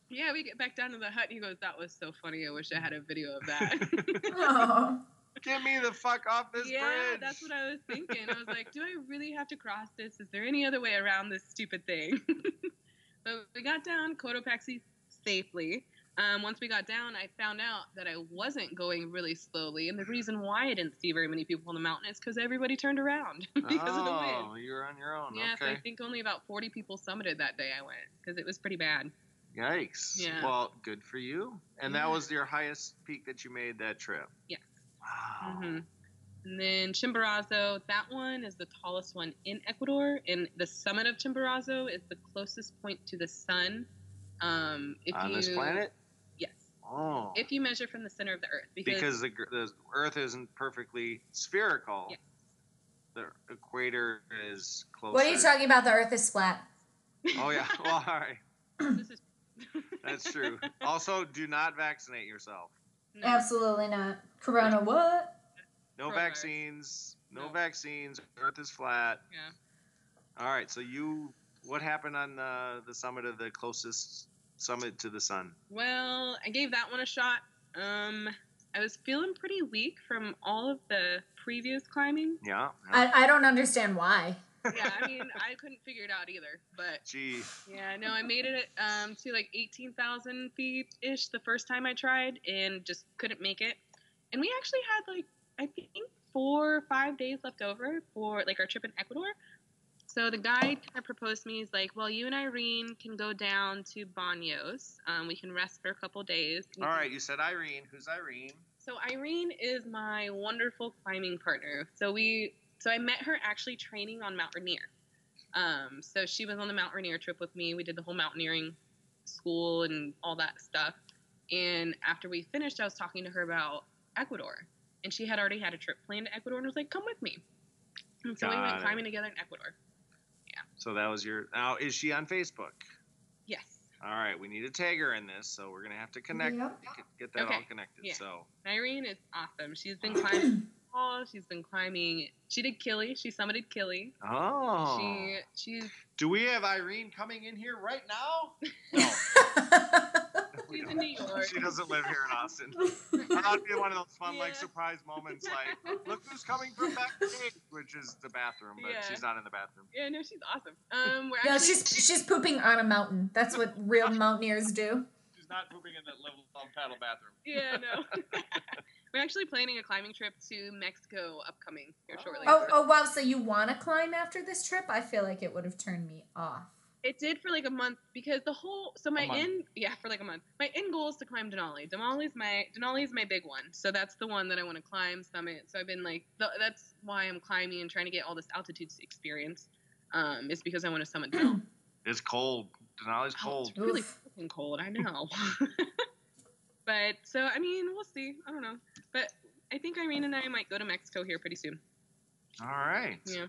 Yeah, we get back down to the hut and he goes, That was so funny, I wish I had a video of that. [LAUGHS] Oh. Get me the fuck off this yeah, bridge. Yeah, that's what I was thinking. I was like, do I really have to cross this? Is there any other way around this stupid thing? [LAUGHS] but we got down Cotopaxi safely. Um, once we got down, I found out that I wasn't going really slowly, and the reason why I didn't see very many people on the mountain is because everybody turned around [LAUGHS] because of the wind. Oh, you're on your own. Yeah, so I think only about 40 people summited that day I went because it was pretty bad. Yikes. Yeah. Well, good for you. And that was your highest peak that you made that trip. Yes. Wow. hmm And then Chimborazo, that one is the tallest one in Ecuador, and the summit of Chimborazo is the closest point to the sun. Um, if On you, this planet? yes, Oh. if you measure from the center of the Earth, because, because the, the Earth isn't perfectly spherical. Yes. The equator is closer. What are you talking about? The earth is flat. [LAUGHS] Oh yeah. Well, all right. this is That's true. also, do not vaccinate yourself. No. Absolutely not. Corona what? No Coronavirus. vaccines. No, No. vaccines. Earth is flat. Yeah. All right. So you, what happened on the the summit of the closest summit to the sun? Well, I gave that one a shot. Um, I was feeling pretty weak from all of the previous climbing. Yeah. yeah. I, I don't understand why. Yeah, I mean, I couldn't figure it out either, but Gee. Yeah, no, I made it um, to like 18,000 feet ish the first time I tried and just couldn't make it. And we actually had like, I think four or five days left over for like our trip in Ecuador. So the guide kind of proposed to me, he's like, well, you and Irene can go down to Banos. Um, we can rest for a couple days. All right. You said Irene. Who's Irene? so Irene is my wonderful climbing partner. So we, so I met her actually training on Mount Rainier. Um, so she was on the Mount Rainier trip with me. We did the whole mountaineering school and all that stuff. And after we finished, I was talking to her about Ecuador, and she had already had a trip planned to Ecuador and was like, "Come with me." And so we went it. climbing together in Ecuador. Yeah. So that was your. Now, is she on Facebook? Yes. All right, we need to tag her in this, so we're gonna have to connect, Yep. get, get that all connected. yeah. So, Irene is awesome. She's been climbing. Nepal, She's been climbing. She did Kili. She summited Kili. oh, She she's do we have Irene coming in here right now? [LAUGHS] No, [LAUGHS] she's in New York. She doesn't live here in Austin. I thought it'd be one of those fun, like, surprise moments, like, look who's coming from backstage, [LAUGHS] which is the bathroom, but Yeah. she's not in the bathroom. Yeah, no, she's awesome. Um, we're No, actually, she's she's pooping on a mountain. That's what real mountaineers do. She's not pooping in that level long paddle bathroom. Yeah, no. We're actually planning a climbing trip to Mexico upcoming here shortly. Oh, oh wow! So you want to climb after this trip? I feel like it would have turned me off. It did for like a month because the whole so my month. end yeah for like a month. My end goal is to climb Denali. Denali's my Denali's my big one. So that's the one that I want to climb summit. So I've been like th- that's why I'm climbing and trying to get all this altitude experience. Um, is because I want to summit Denali. [CLEARS THROAT] It's cold. Denali's Oh, cold. it's really Oof. fucking cold. I know. [LAUGHS] but so I mean we'll see. I don't know. But I think Irene and I might go to Mexico here pretty soon. All right. Yeah.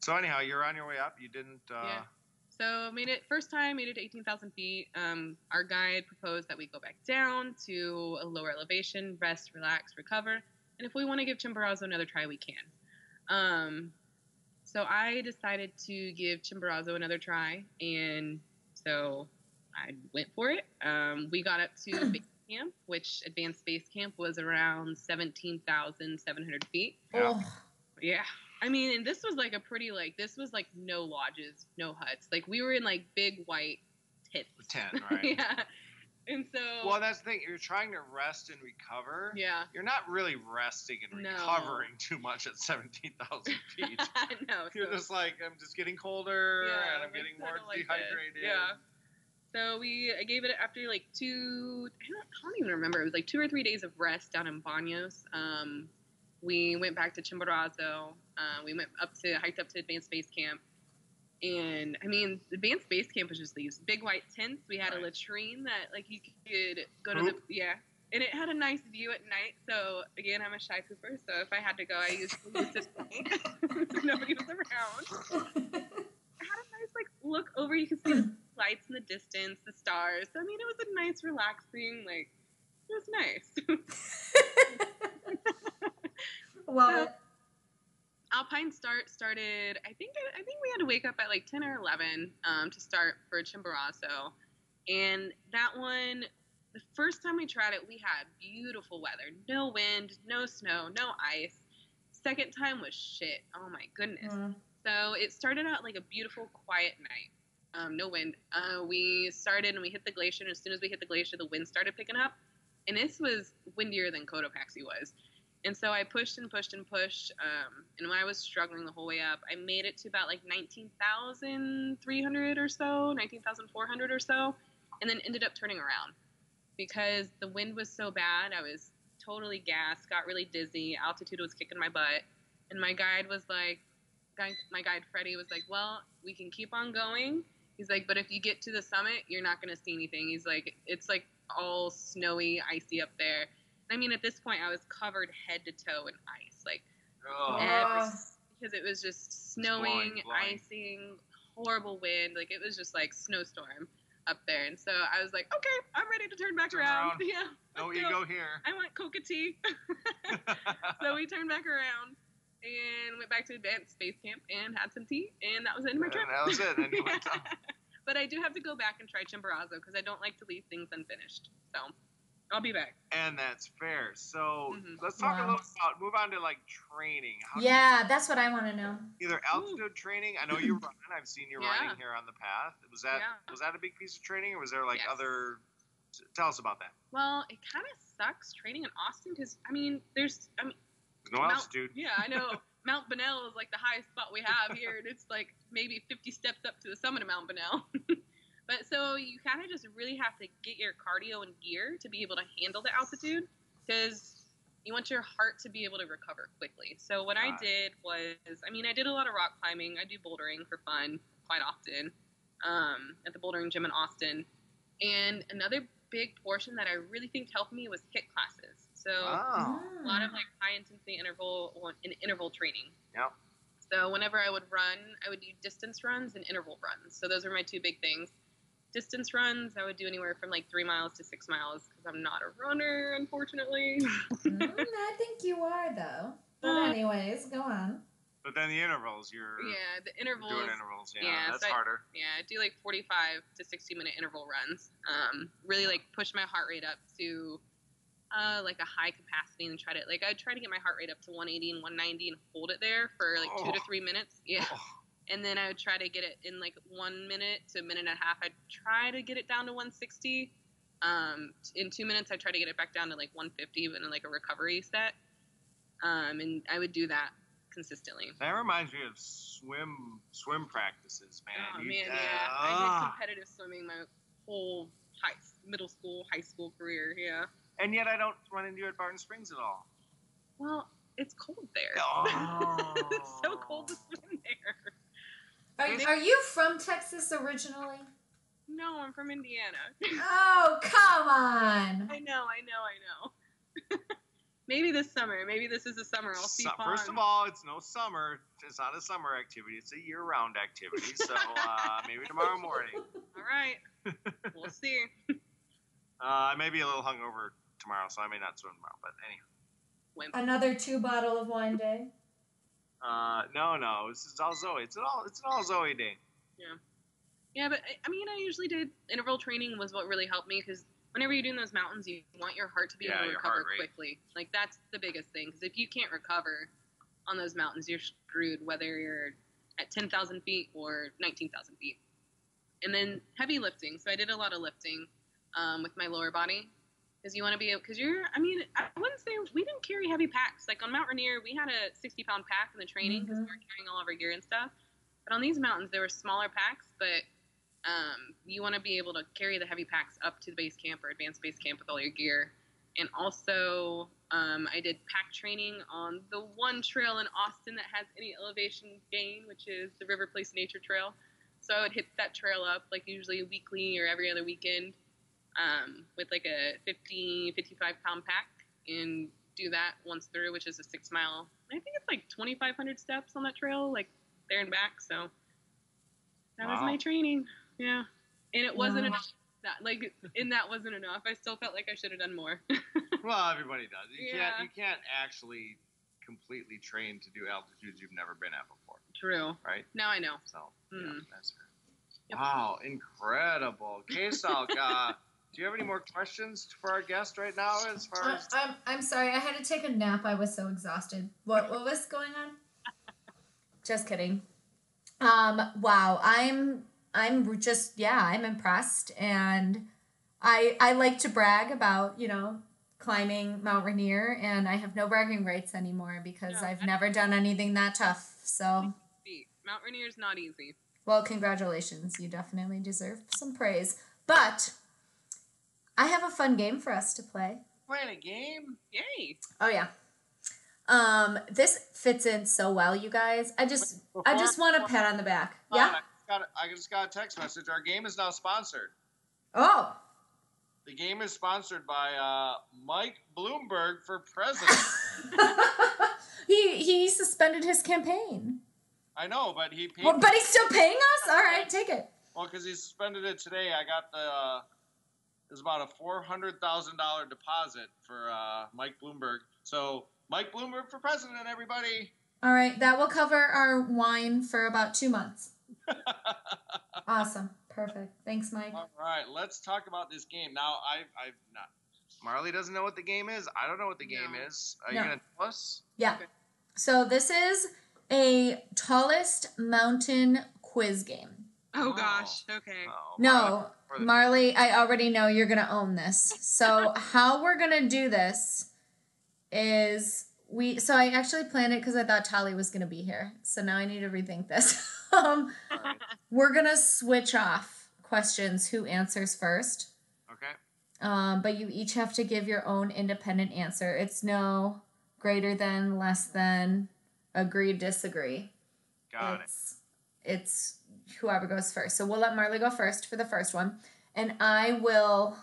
So anyhow, you're on your way up. You didn't. Uh, Yeah. So made it first time, made it to 18,000 feet. Um, our guide proposed that we go back down to a lower elevation, rest, relax, recover, and if we want to give Chimborazo another try, we can. Um, so I decided to give Chimborazo another try, and so I went for it. Um, we got up to [CLEARS THROAT] camp, which advanced base camp was around 17,700 feet. Yeah. Oh, Yeah. I mean, and this was like a pretty like this was like no lodges, no huts. Like we were in like big white tents. Tent, right? [LAUGHS] yeah. And so Well, that's the thing. You're trying to rest and recover. yeah. You're not really resting and No. recovering too much at 17,000 [LAUGHS] feet. no. You're so- just like, I'm just getting colder Yeah, and I'm getting kinda more like dehydrated. Yeah. So we I gave it after like two I don't, I don't even remember. It was like two or three days of rest down in Banos. Um, we went back to Chimborazo. Uh, we went up to hiked up to advanced base camp. And I mean, advanced base camp was just these big white tents. We had a latrine that like you could go to the yeah, and it had a nice view at night. So again, I'm a shy pooper. So if I had to go, I used to [LAUGHS] nobody was around [LAUGHS] I had a nice like look over. You could see the lights in the distance, the stars. I mean, it was a nice, relaxing. Like it was nice. [LAUGHS] [LAUGHS] well, Alpine start started. I think I think we had to wake up at like ten or eleven um, to start for Chimborazo, and that one. The first time we tried it, we had beautiful weather, no wind, no snow, no ice. Second time was shit. Oh my goodness. mm, So it started out like a beautiful, quiet night. Um, no wind. Uh, we started and we hit the glacier, and as soon as we hit the glacier, the wind started picking up, and this was windier than Cotopaxi was. And so I pushed and pushed and pushed, um, and when I was struggling the whole way up, I made it to about like 19,300 or so, 19,400 or so, and then ended up turning around because the wind was so bad. I was totally gassed, got really dizzy, altitude was kicking my butt, and my guide was like, my guide Freddie was like, "Well, we can keep on going." He's like, "But if you get to the summit, you're not gonna see anything." He's like, "It's like all snowy, icy up there." I mean, at this point, I was covered head to toe in ice, like Oh, every, Oh. because it was just blowing, snowing, blowing. icing, horrible wind. Like it was just like snowstorm up there. And so I was like, "Okay, I'm ready to turn back Turn around." around. [LAUGHS] Yeah. no go. ego here. I want coca tea. [LAUGHS] [LAUGHS] so we turned back around and went back to advanced base camp and had some tea, and that was the end of my And trip. that was it, and you went down. [LAUGHS] but I do have to go back and try Chimborazo because I don't like to leave things unfinished. So I'll be back. and that's fair. So Mhm. let's talk a little about move on to like training. How yeah, that's what I want to know. either altitude training. I know you run. I've seen you Yeah. riding here on the path. Was that Yeah. was that a big piece of training, or was there like Yes. other? Tell us about that. Well, it kind of sucks training in Austin because I mean, there's I mean, There's no. Yeah, I know. [LAUGHS] Mount Bonnell is like the highest spot we have here, and it's like maybe 50 steps up to the summit of Mount Bonnell. [LAUGHS] but so you kind of just really have to get your cardio in gear to be able to handle the altitude because you want your heart to be able to recover quickly. So what I did was, I mean, I did a lot of rock climbing. I do bouldering for fun quite often um, at the bouldering gym in Austin. And another big portion that I really think helped me was HIIT classes. So Oh, a lot of like high intensity interval or in interval training. Yep. So whenever I would run, I would do distance runs and interval runs. So those are my two big things. Distance runs, I would do anywhere from like three miles to six miles because I'm not a runner, unfortunately. [LAUGHS] [LAUGHS] Mm, I think you are though. But Uh, anyways, go on. But then the intervals, you're Yeah, the intervals. doing intervals. Yeah, yeah, that's so I- harder. Yeah, I do like 45 to 60 minute interval runs. Um, really like push my heart rate up to uh, like a high capacity and try to like I try to get my heart rate up to 180 and 190 and hold it there for like two to Oh. three minutes. Yeah, Oh, and then I would try to get it in like one minute to a minute and a half. I'd try to get it down to 160. Um, in two minutes, I try to get it back down to like 150, but in like a recovery set. Um, and I would do that consistently. that reminds me of swim swim practices, man. Oh You- man, yeah. uh, I did ah. competitive swimming my whole high, middle school, high school career. Yeah. And yet I don't run into you at Barton Springs at all. Well, it's cold there. Oh. [LAUGHS] it's so cold to swim there. Are, are you from Texas originally? No, I'm from Indiana. Oh, come on. I know, I know, I know. [LAUGHS] maybe this summer. Maybe this is the summer. I'll see. Su- First of all, it's no summer. It's not a summer activity. It's a year-round activity. So [LAUGHS] uh, maybe tomorrow morning. all right. We'll see. Uh, I may be a little hungover tomorrow, so I may not swim tomorrow. But anyhow, Another two bottle of wine day. uh, no, no, it's, is all Zoe. It's an all it's an all Zoe day. Yeah, yeah, but I, I mean, I usually did interval training was what really helped me because whenever you're doing those mountains, you want your heart to be Yeah, able to your recover heart rate. quickly. Like that's the biggest thing because if you can't recover on those mountains, you're screwed. Whether you're at 10,000 feet or 19,000 feet. And then heavy lifting. So I did a lot of lifting um, with my lower body because you want to be able because you're. I mean, I wouldn't say we didn't carry heavy packs. Like on Mount Rainier, we had a 60 pound pack in the training because Mhm. we were carrying all of our gear and stuff. But on these mountains, there were smaller packs, but um, you want to be able to carry the heavy packs up to the base camp or advanced base camp with all your gear. And also, um, I did pack training on the one trail in Austin that has any elevation gain, which is the River Place Nature Trail. So I would hit that trail up like usually weekly or every other weekend um, with like a 50, 55 pound pack and do that once through, which is a six mile. I think it's like 2,500 steps on that trail, like there and back. So that was my training. Yeah. And it wasn't Wow. enough. That like, and that wasn't enough. I still felt like I should have done more. [LAUGHS] Well, everybody does. You Yeah. can't you can't actually completely train to do altitudes you've never been at before, True. right? Now I know. So yeah, Mhm. that's fair. Yep. Wow, incredible. K-Salk, uh, [LAUGHS] do you have any more questions for our guest right now as far I, as I'm, I'm sorry, I had to take a nap. I was so exhausted. What what was going on? Just kidding. Um, wow, I'm I'm just yeah, I'm impressed and I I like to brag about, you know, climbing Mount Rainier and I have no bragging rights anymore because No, I've I- never done anything that tough. So, Mount Rainier is not easy. well, congratulations. You definitely deserve some praise. But I have a fun game for us to play. playing a game? Yay. Oh yeah. Um, this fits in so well, you guys. I just I just want a pat on the back. On, Yeah. I just got a- I just got a text message. Our game is now sponsored. Oh. The game is sponsored by uh, Mike Bloomberg for president. [LAUGHS] [LAUGHS] he he suspended his campaign. I know, but he paid. Well, but he's still paying us. All right, take it. Well, because he suspended it today, I got the. Uh, was about a four hundred thousand dollar deposit for uh, Mike Bloomberg. So Mike Bloomberg for president, everybody. All right, that will cover our wine for about two months. [LAUGHS] Awesome, perfect. Thanks, Mike. All right, let's talk about this game now. I I've not. Marley doesn't know what the game is. I don't know what the game No. is. Are No. you gonna tell us? Yeah. Okay. So this is a tallest mountain quiz game. Oh Oh. gosh. Okay. Oh, No, the- Marley, I already know you're going to own this. So, [LAUGHS] how we're going to do this is we so I actually planned it cuz I thought Tali was going to be here. So now I need to rethink this. [LAUGHS] um All right. we're going to switch off questions who answers first. Okay. Um but you each have to give your own independent answer. It's no greater than, less than, agree, disagree. Got it. it's it's whoever goes first. So we'll let Marley go first for the first one, and I will.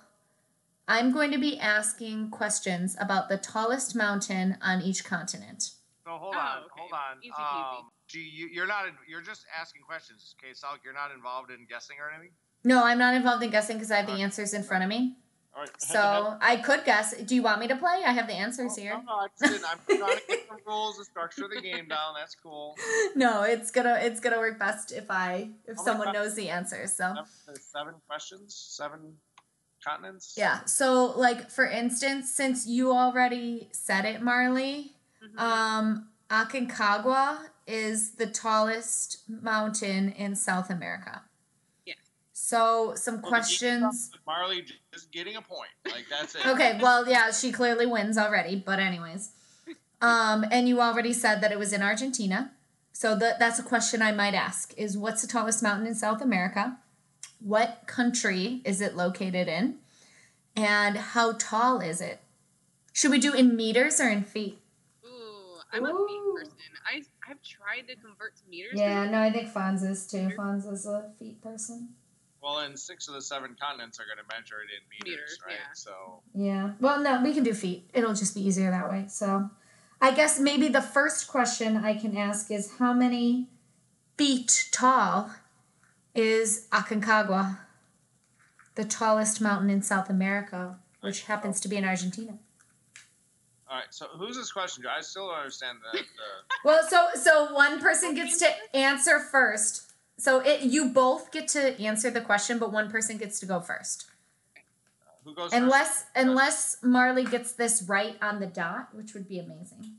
I'm going to be asking questions about the tallest mountain on each continent. So hold Oh, on, okay. hold on. Easy peasy. Um, do you, you're not. You're just asking questions. Okay, Salk, you're not involved in guessing or anything. No, I'm not involved in guessing because I have the answers in front of me. Right. So I could guess. Do you want me to play? I have the answers Oh, here. No, no, I just didn't. I'm trying [LAUGHS] to get the rules, the structure the game down. That's cool. No, it's gonna it's gonna work best if I if Oh someone knows the answers. So Seven, seven questions, seven continents. yeah. So like for instance, since you already said it, Marley, Mhm. um, Aconcagua is the tallest mountain in South America. Yes. So some Well, questions. Marley just getting a point. Like that's it. Okay, well, yeah, she clearly wins already, but anyways. [LAUGHS] Um, and you already said that it was in Argentina. So that that's a question I might ask is what's the tallest mountain in South America? What country is it located in? And how tall is it? Should we do in meters or in feet? Ooh, I'm a Ooh. feet person. I I've tried to convert to meters. Yeah, no, I think Fonz is too. Fonz is a feet person. Well, and six of the seven continents are going to measure it in meters, Meters, right? yeah. So Yeah. Well, no, we can do feet. It'll just be easier that way. So, I guess maybe the first question I can ask is how many feet tall is Aconcagua, the tallest mountain in South America, which happens to be in Argentina? all right. So who's this question? I still don't understand that. the [LAUGHS] Well, so so one person gets to answer first. So it you both get to answer the question, but one person gets to go first. who goes first? Unless unless Marley gets this right on the dot, which would be amazing.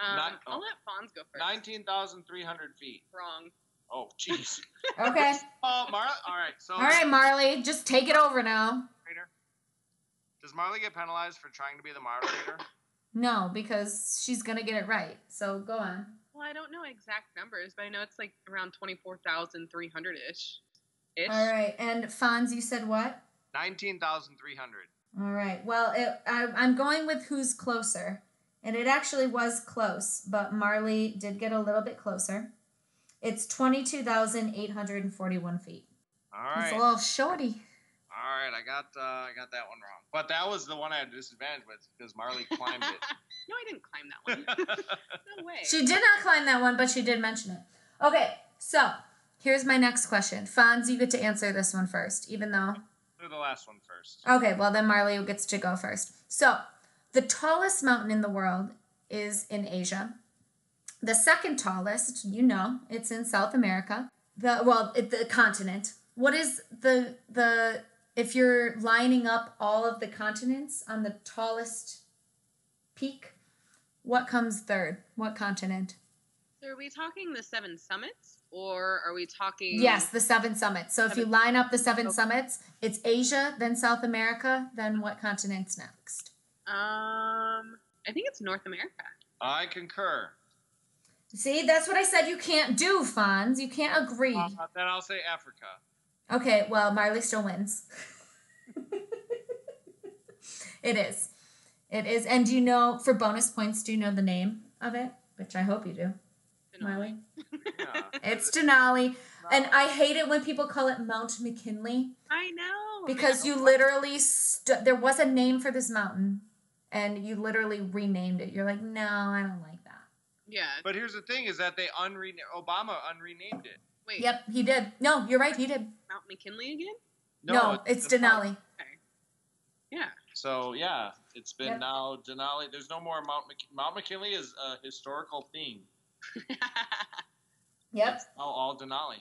Um, Not- I'll let Fonz go first. nineteen thousand three hundred feet. Wrong. Oh, jeez. [LAUGHS] Okay. Oh, Marley. All right. So All right, Marley, just take it over now. moderator. Does Marley get penalized for trying to be the moderator? [COUGHS] No, because she's gonna get it right. So go on. Well, I don't know exact numbers, but I know it's like around twenty four thousand three hundred ish. Ish. All right, and Fonz, you said what? Nineteen thousand three hundred. All right. Well, it, I, I'm going with who's closer, and it actually was close, but Marley did get a little bit closer. It's twenty-two thousand eight hundred and forty-one feet. All It's a little shorty. All right. I got uh, I got that one wrong. But that was the one I had a disadvantage with because Marley climbed it. [LAUGHS] no, I didn't climb that one. [LAUGHS] no way. She did not climb that one, but she did mention it. Okay, so here's my next question. Fonz, you get to answer this one first, even though Do the last one first. Okay, well then Marley gets to go first. So, the tallest mountain in the world is in Asia. The second tallest, you know, it's in South America. The well, it, the continent. What is the the if you're lining up all of the continents on the tallest peak, what comes third? What continent? So are we talking the seven summits, or are we talking? Yes, the seven summits. So if you line up the seven Okay. summits, it's Asia, then South America, then what continent's next? Um, I think it's North America. I concur. See, that's what I said you can't do, Fonz. You can't agree. Uh, then I'll say Africa. Okay, well, Marley still wins. it is. It is. And do you know, for bonus points, do you know the name of it? Which I hope you do, Marley. Yeah. It's Denali. And I hate it when people call it Mount McKinley I know. because you literally, st- there was a name for this mountain and you literally renamed it. You're like, no, I don't like that. Yeah. But here's the thing: is that they unrenamed, Obama unrenamed it. Wait. Yep, he did. No, you're right, he did. Mount McKinley again? No, it's the park. Denali. Yeah. So yeah, it's been Yep. now Denali. There's no more Mount Mc- Mount McKinley is a historical thing. [LAUGHS] Yep, It's now all Denali.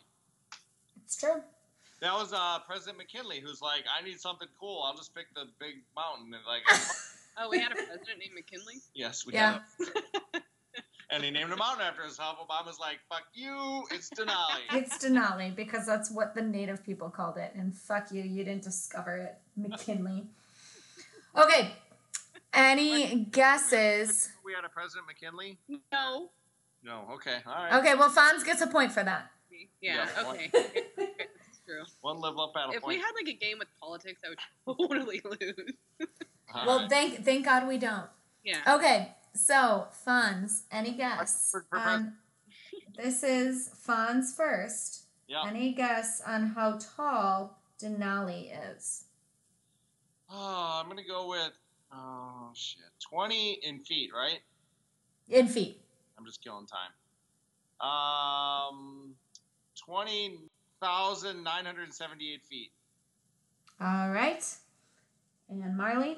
it's true. That was uh, President McKinley who's like, I need something cool. I'll just pick the big mountain. And like, [LAUGHS] [LAUGHS] oh, we had a president named McKinley. yes, we Yeah. have. And he named a mountain after himself. Obama's like, fuck you, it's Denali. It's Denali because that's what the native people called it. And fuck you, you didn't discover it. McKinley. Okay. Any guesses? we had a President McKinley. No. No. Okay. All right. Okay, well, Fonz gets a point for that. Yeah. Yeah, okay. It's true. One level up at a If we had like a game with politics, I would totally lose. All Well, right. thank thank God we don't. Yeah. Okay, so Fonz, any guess? For- for on, [LAUGHS] this is Fonz first. yeah. Any guess on how tall Denali is? Oh, I'm gonna go with oh shit, twenty in feet, right? In feet. I'm just killing time. Um, twenty thousand nine hundred seventy-eight feet. All right. And Marley?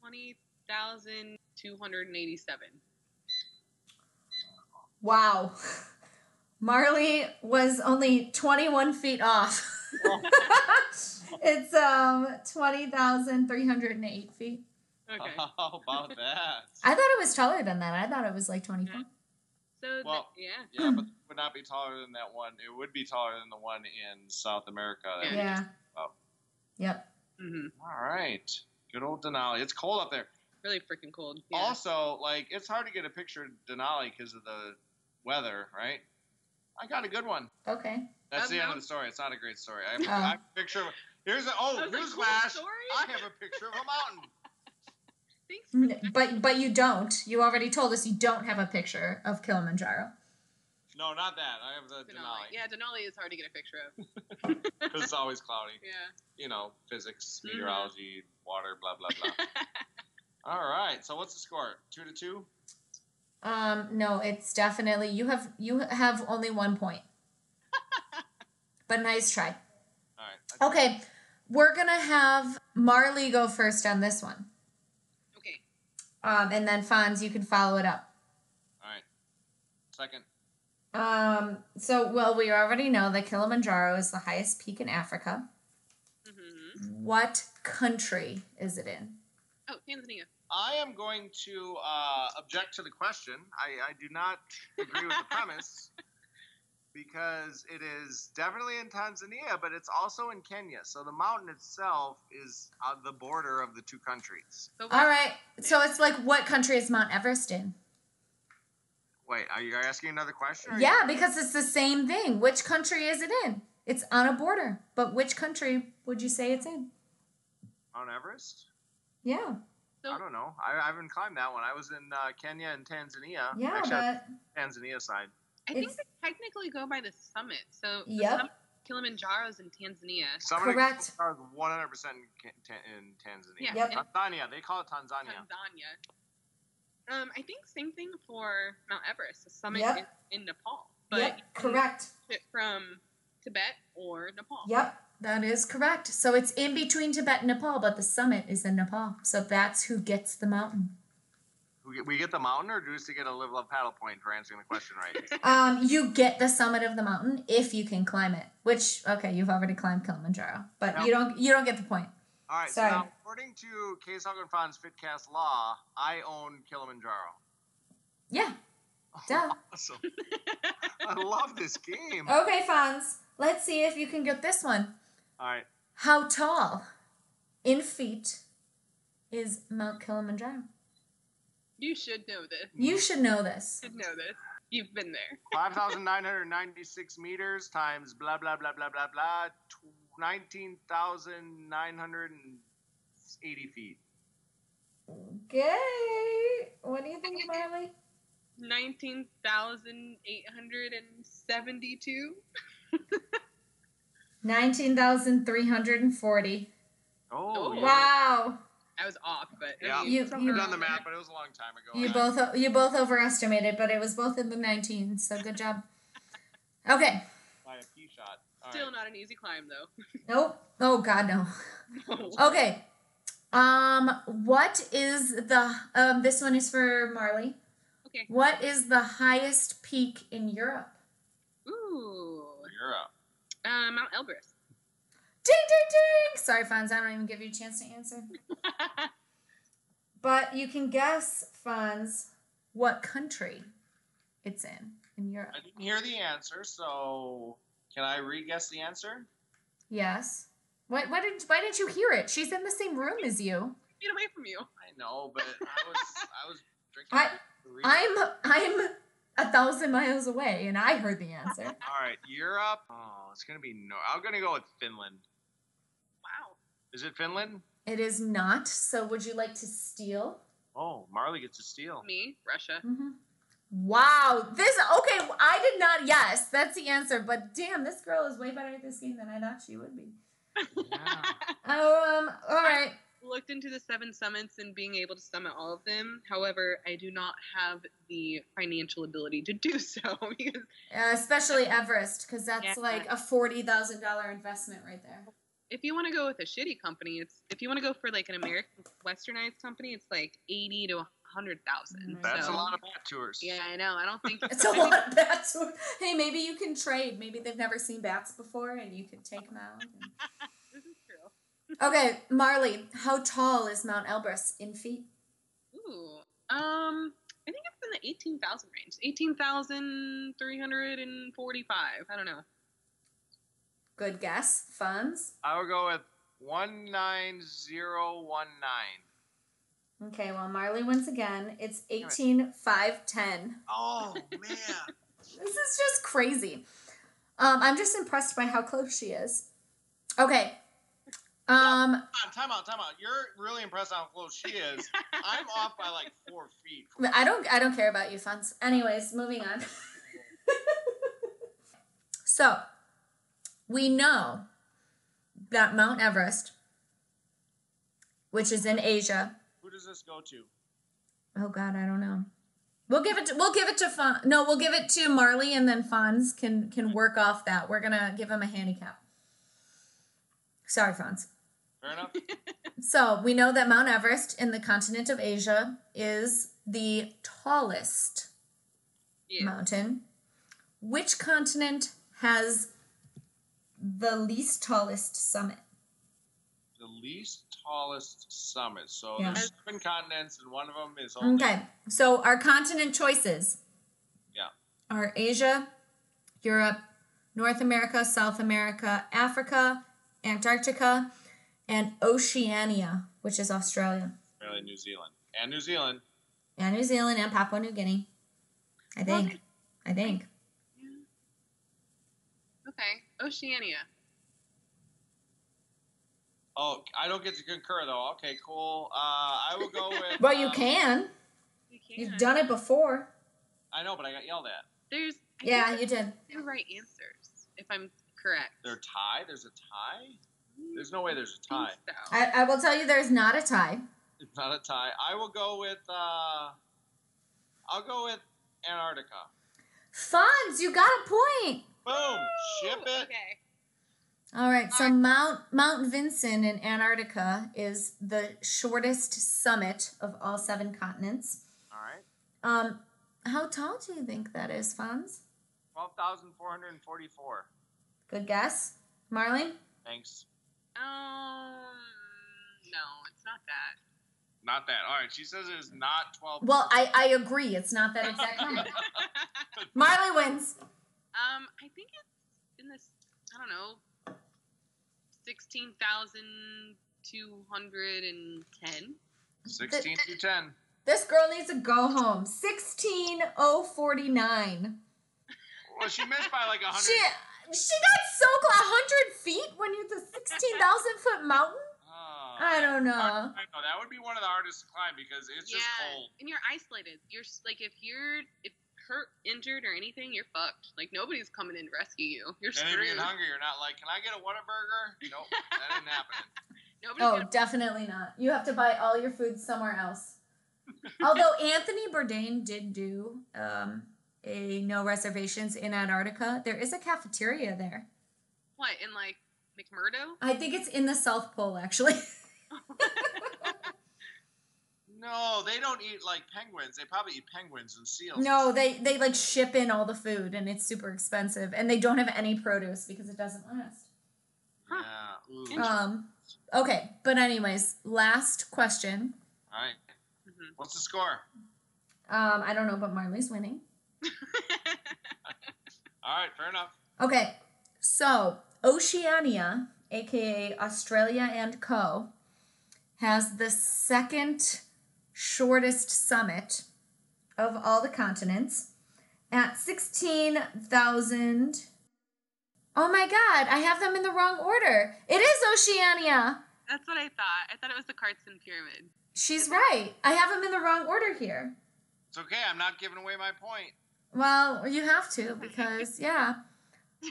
Twenty thousand two hundred and eighty-seven. Wow. [LAUGHS] Marley was only 21 feet off. [LAUGHS] it's um 20,308 feet. Okay. [LAUGHS] How about that? I thought it was taller than that. I thought it was like 24. So th- Well- yeah. Yeah, but it would not be taller than that one. It would be taller than the one in South America. that we Yeah. just- oh. Yep. hmm All right. Good old Denali. It's cold up there. Really freaking cold. Yeah. Also, like, it's hard to get a picture of Denali because of the weather, right? I got a good one. Okay. That's Um, the end no. of the story. It's not a great story. I have, Oh. I have a picture of. Here's a. Oh, I was like, cool flash. story? I have a picture of a mountain. [LAUGHS] Thanks for N- that. But but you don't. You already told us you don't have a picture of Kilimanjaro. No, not that. I have the Denali. Denali. Yeah, Denali is hard to get a picture of. [LAUGHS] Because it's always cloudy. [LAUGHS] Yeah. You know, physics, Mhm. meteorology, water, blah blah blah. All right. So what's the score? Two to two. Um no, it's definitely you have you have only one point. [LAUGHS] but nice try. All right. Okay. We're going to have Marley go first on this one. okay. Um and then Fonz you can follow it up. All right. Second. Um so well we already know that Kilimanjaro is the highest peak in Africa. Mm-hmm. What country is it in? Oh, Tanzania. I am going to uh, object to the question. I, I do not agree with the [LAUGHS] premise because it is definitely in Tanzania, but it's also in Kenya. So the mountain itself is on the border of the two countries. So All right. So it's like what country is Mount Everest in? Wait, are you asking another question? or- Yeah, because it's the same thing. Which country is it in? It's on a border, but which country would you say it's in? Mount Everest? Yeah. So- I don't know. I, I haven't climbed that one. I was in uh, Kenya and Tanzania. Yeah, Actually, I but Tanzania side. I think they technically go by the summit. So the Yep. summit of Kilimanjaro's in Tanzania. Some of the Correct. are 100% in, Ca- Ta- in Tanzania. Yeah. Yep. Tanzania. They call it Tanzania. Tanzania. Um, I think same thing for Mount Everest. The summit Yep. is in Nepal, but yep, correct. from Tibet or Nepal. Yep, that is correct. So it's in between Tibet and Nepal, but the summit is in Nepal. So that's who gets the mountain. We get, we get the mountain, or do we just get a live love paddle point for answering the question right? [LAUGHS] Um, you get the summit of the mountain if you can climb it. Which okay, you've already climbed Kilimanjaro, but you don't you don't get the point. All right. Sorry. So now, according to Case Hugg and Fon's Fitcast law, I own Kilimanjaro. Yeah. Duh. [LAUGHS] Awesome. I love this game. Okay, Fonz. Let's see if you can get this one. All right. How tall in feet is Mount Kilimanjaro? You should know this. You should know this. You should know this. You've been there. [LAUGHS] 5,996 meters times blah, blah, blah, blah, blah, blah, 19,980 feet. Okay. What do you think, Marley? 19,872. [LAUGHS] 19,340. Oh, Oh. yeah. Wow. I was off, but Yeah. mean, You- you- I've done the math, but it was a long time ago. You Yeah. both you both overestimated, but it was both in the 19s, so good job. Okay. By a pea shot. All Still right. not an easy climb though. [LAUGHS] Nope. Oh god no. Okay. Um what is the um this one is for Marley. Okay. What is the highest peak in Europe? Ooh. Europe. Uh, Mount Elbrus. Ding ding ding. Sorry, Fonz, I don't even give you a chance to answer. [LAUGHS] But you can guess, Fonz, what country it's in in Europe. I didn't hear the answer, so can I re-guess the answer? Yes. Why, why didn't why didn't you hear it? She's in the same room as you. Get away from you. I know, but I was I was [LAUGHS] drinking. I- I'm I'm a thousand miles away, and I heard the answer. [LAUGHS] All right, Europe. Oh, it's gonna be no. I'm gonna go with Finland. Wow. Is it Finland? It is not. So, would you like to steal? Oh, Marley gets a steal. Me, Russia. Mm-hmm. Wow. This okay. I did not. Yes, that's the answer. But damn, this girl is way better at this game than I thought she would be. Yeah. [LAUGHS] Um. All right. Looked into the seven summits and being able to summit all of them. However, I do not have the financial ability to do so [LAUGHS] because Uh, especially Everest, because that's Yeah. like a forty thousand dollar investment right there. if you want to go with a shitty company, it's if you want to go for like an American westernized company, it's like eighty to hundred thousand. That's so, a lot of bat tours. Yeah, I know. I don't think [LAUGHS] It's a lot of bats. Hey, maybe you can trade. Maybe they've never seen bats before, and you can take them out. and- This is true. Okay, Marley, how tall is Mount Elbrus in feet? Ooh. Um, I think it's in the eighteen thousand range. Eighteen thousand three hundred and forty-five. I don't know. Good guess. Fonz. I would go with one nine zero one nine. Okay, well, Marley once again. It's 18, 5, 10. Oh [LAUGHS] man. This is just crazy. Um, I'm just impressed by how close she is. Okay. Um, Time out, time out, time out. You're really impressed how close she is. [LAUGHS] I'm off by like four feet. I don't I don't care about you Fonz. Anyways, moving on. [LAUGHS] so, we know that Mount Everest, which is in Asia. Who does this go to? Oh God, I don't know. We'll give it. To, we'll give it to Fon. No, we'll give it to Marley, and then Fonz can can work off that. We're gonna give him a handicap. Sorry, Fonz. Fair enough. [LAUGHS] So we know that Mount Everest in the continent of Asia is the tallest Yeah. mountain. Which continent has the least tallest summit? the least tallest summit. So Yeah. there's seven continents, and one of them is only. Okay, so our continent choices Yeah. are Asia, Europe, North America, South America, Africa, Antarctica, and Oceania, which is Australia, Really, New Zealand and New Zealand. and New Zealand, and Papua New Guinea. I Well, think. I think. Yeah. Okay. Oceania. Oh, I don't get to concur though. Okay, cool. Uh, I will go [LAUGHS] with. Well, you uh, can. You can. You've done it before. I know, but I got yelled at. There's. I Yeah, you did. the right answers, if I'm correct. They're tie. There's a tie. There's no way there's a tie. think so. I, I will tell you there's not a tie. It's not a tie. I will go with. uh I'll go with Antarctica. Fonz, you got a point. Boom! Ship it. Okay. All right, so Mount Mount Vinson in Antarctica is the shortest summit of all seven continents. All right. Um, how tall do you think that is, Fonz? Twelve thousand four hundred and forty-four. Good guess, Marlene. Thanks. Um. No, it's not that. Not that. All right. She says it is not twelve. Well, I I agree. It's not that exact [LAUGHS] number. [LAUGHS] Marley wins. Um, I think it's in this. I don't know. Sixteen thousand two hundred and ten. Sixteen to ten. This girl needs to go home. Sixteen oh forty nine. Well, she missed by like a hundred. She got so close. hundred feet when you're the sixteen thousand foot mountain. Oh. I don't know. I know that would be one of the hardest to climb because it's yeah, just cold. and you're isolated. You're like if you're if hurt, injured, or anything, you're fucked. Like nobody's coming in to rescue you. You're And if you're hungry, you're not like, can I get a Whataburger? Nope, that ain't happening. [LAUGHS] Nobody's Oh, gonna. definitely not. You have to buy all your food somewhere else. Although [LAUGHS] Anthony Bourdain did do um, a no reservations in Antarctica, there is a cafeteria there. What in like McMurdo? I think it's in the South Pole, actually. [LAUGHS] No, they don't eat like penguins. They probably eat penguins and seals. no, they they like ship in all the food, and it's super expensive, and they don't have any produce because it doesn't last. Yeah. Um, okay, but anyways, last question. All right. Mhm. What's the score? Um, I don't know, but Marley's winning. [LAUGHS] All right, fair enough. Okay, so Oceania, aka Australia and Co., has the second shortest summit of all the continents at 16,000. Oh my god, I have them in the wrong order. It is Oceania. That's what I thought. I thought it was the Carstensz Pyramid. She's right. I have them in the wrong order here. It's okay. I'm not giving away my point. Well, you have to [LAUGHS] because yeah.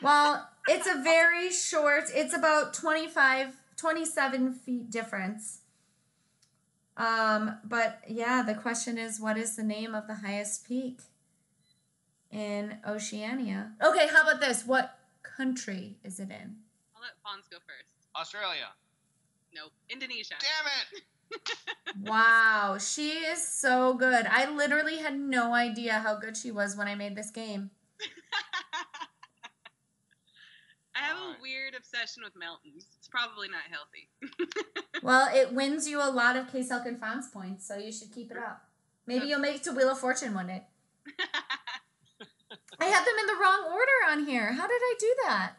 Well, it's a very short. It's about 25 27 feet difference. Um, but yeah, the question is what is the name of the highest peak in Oceania? Okay, how about this? What country is it in? I'll let Fonz go first. Australia. Nope. Indonesia. Damn it! Wow, she is so good. I literally had no idea how good she was when I made this game. [LAUGHS] I have a weird obsession with mountains. It's probably not healthy. [LAUGHS] Well, it wins you a lot of Case and Fonz points, so you should keep it up. Maybe you'll make it to Wheel of Fortune one day. [LAUGHS] I had them in the wrong order on here. How did I do that?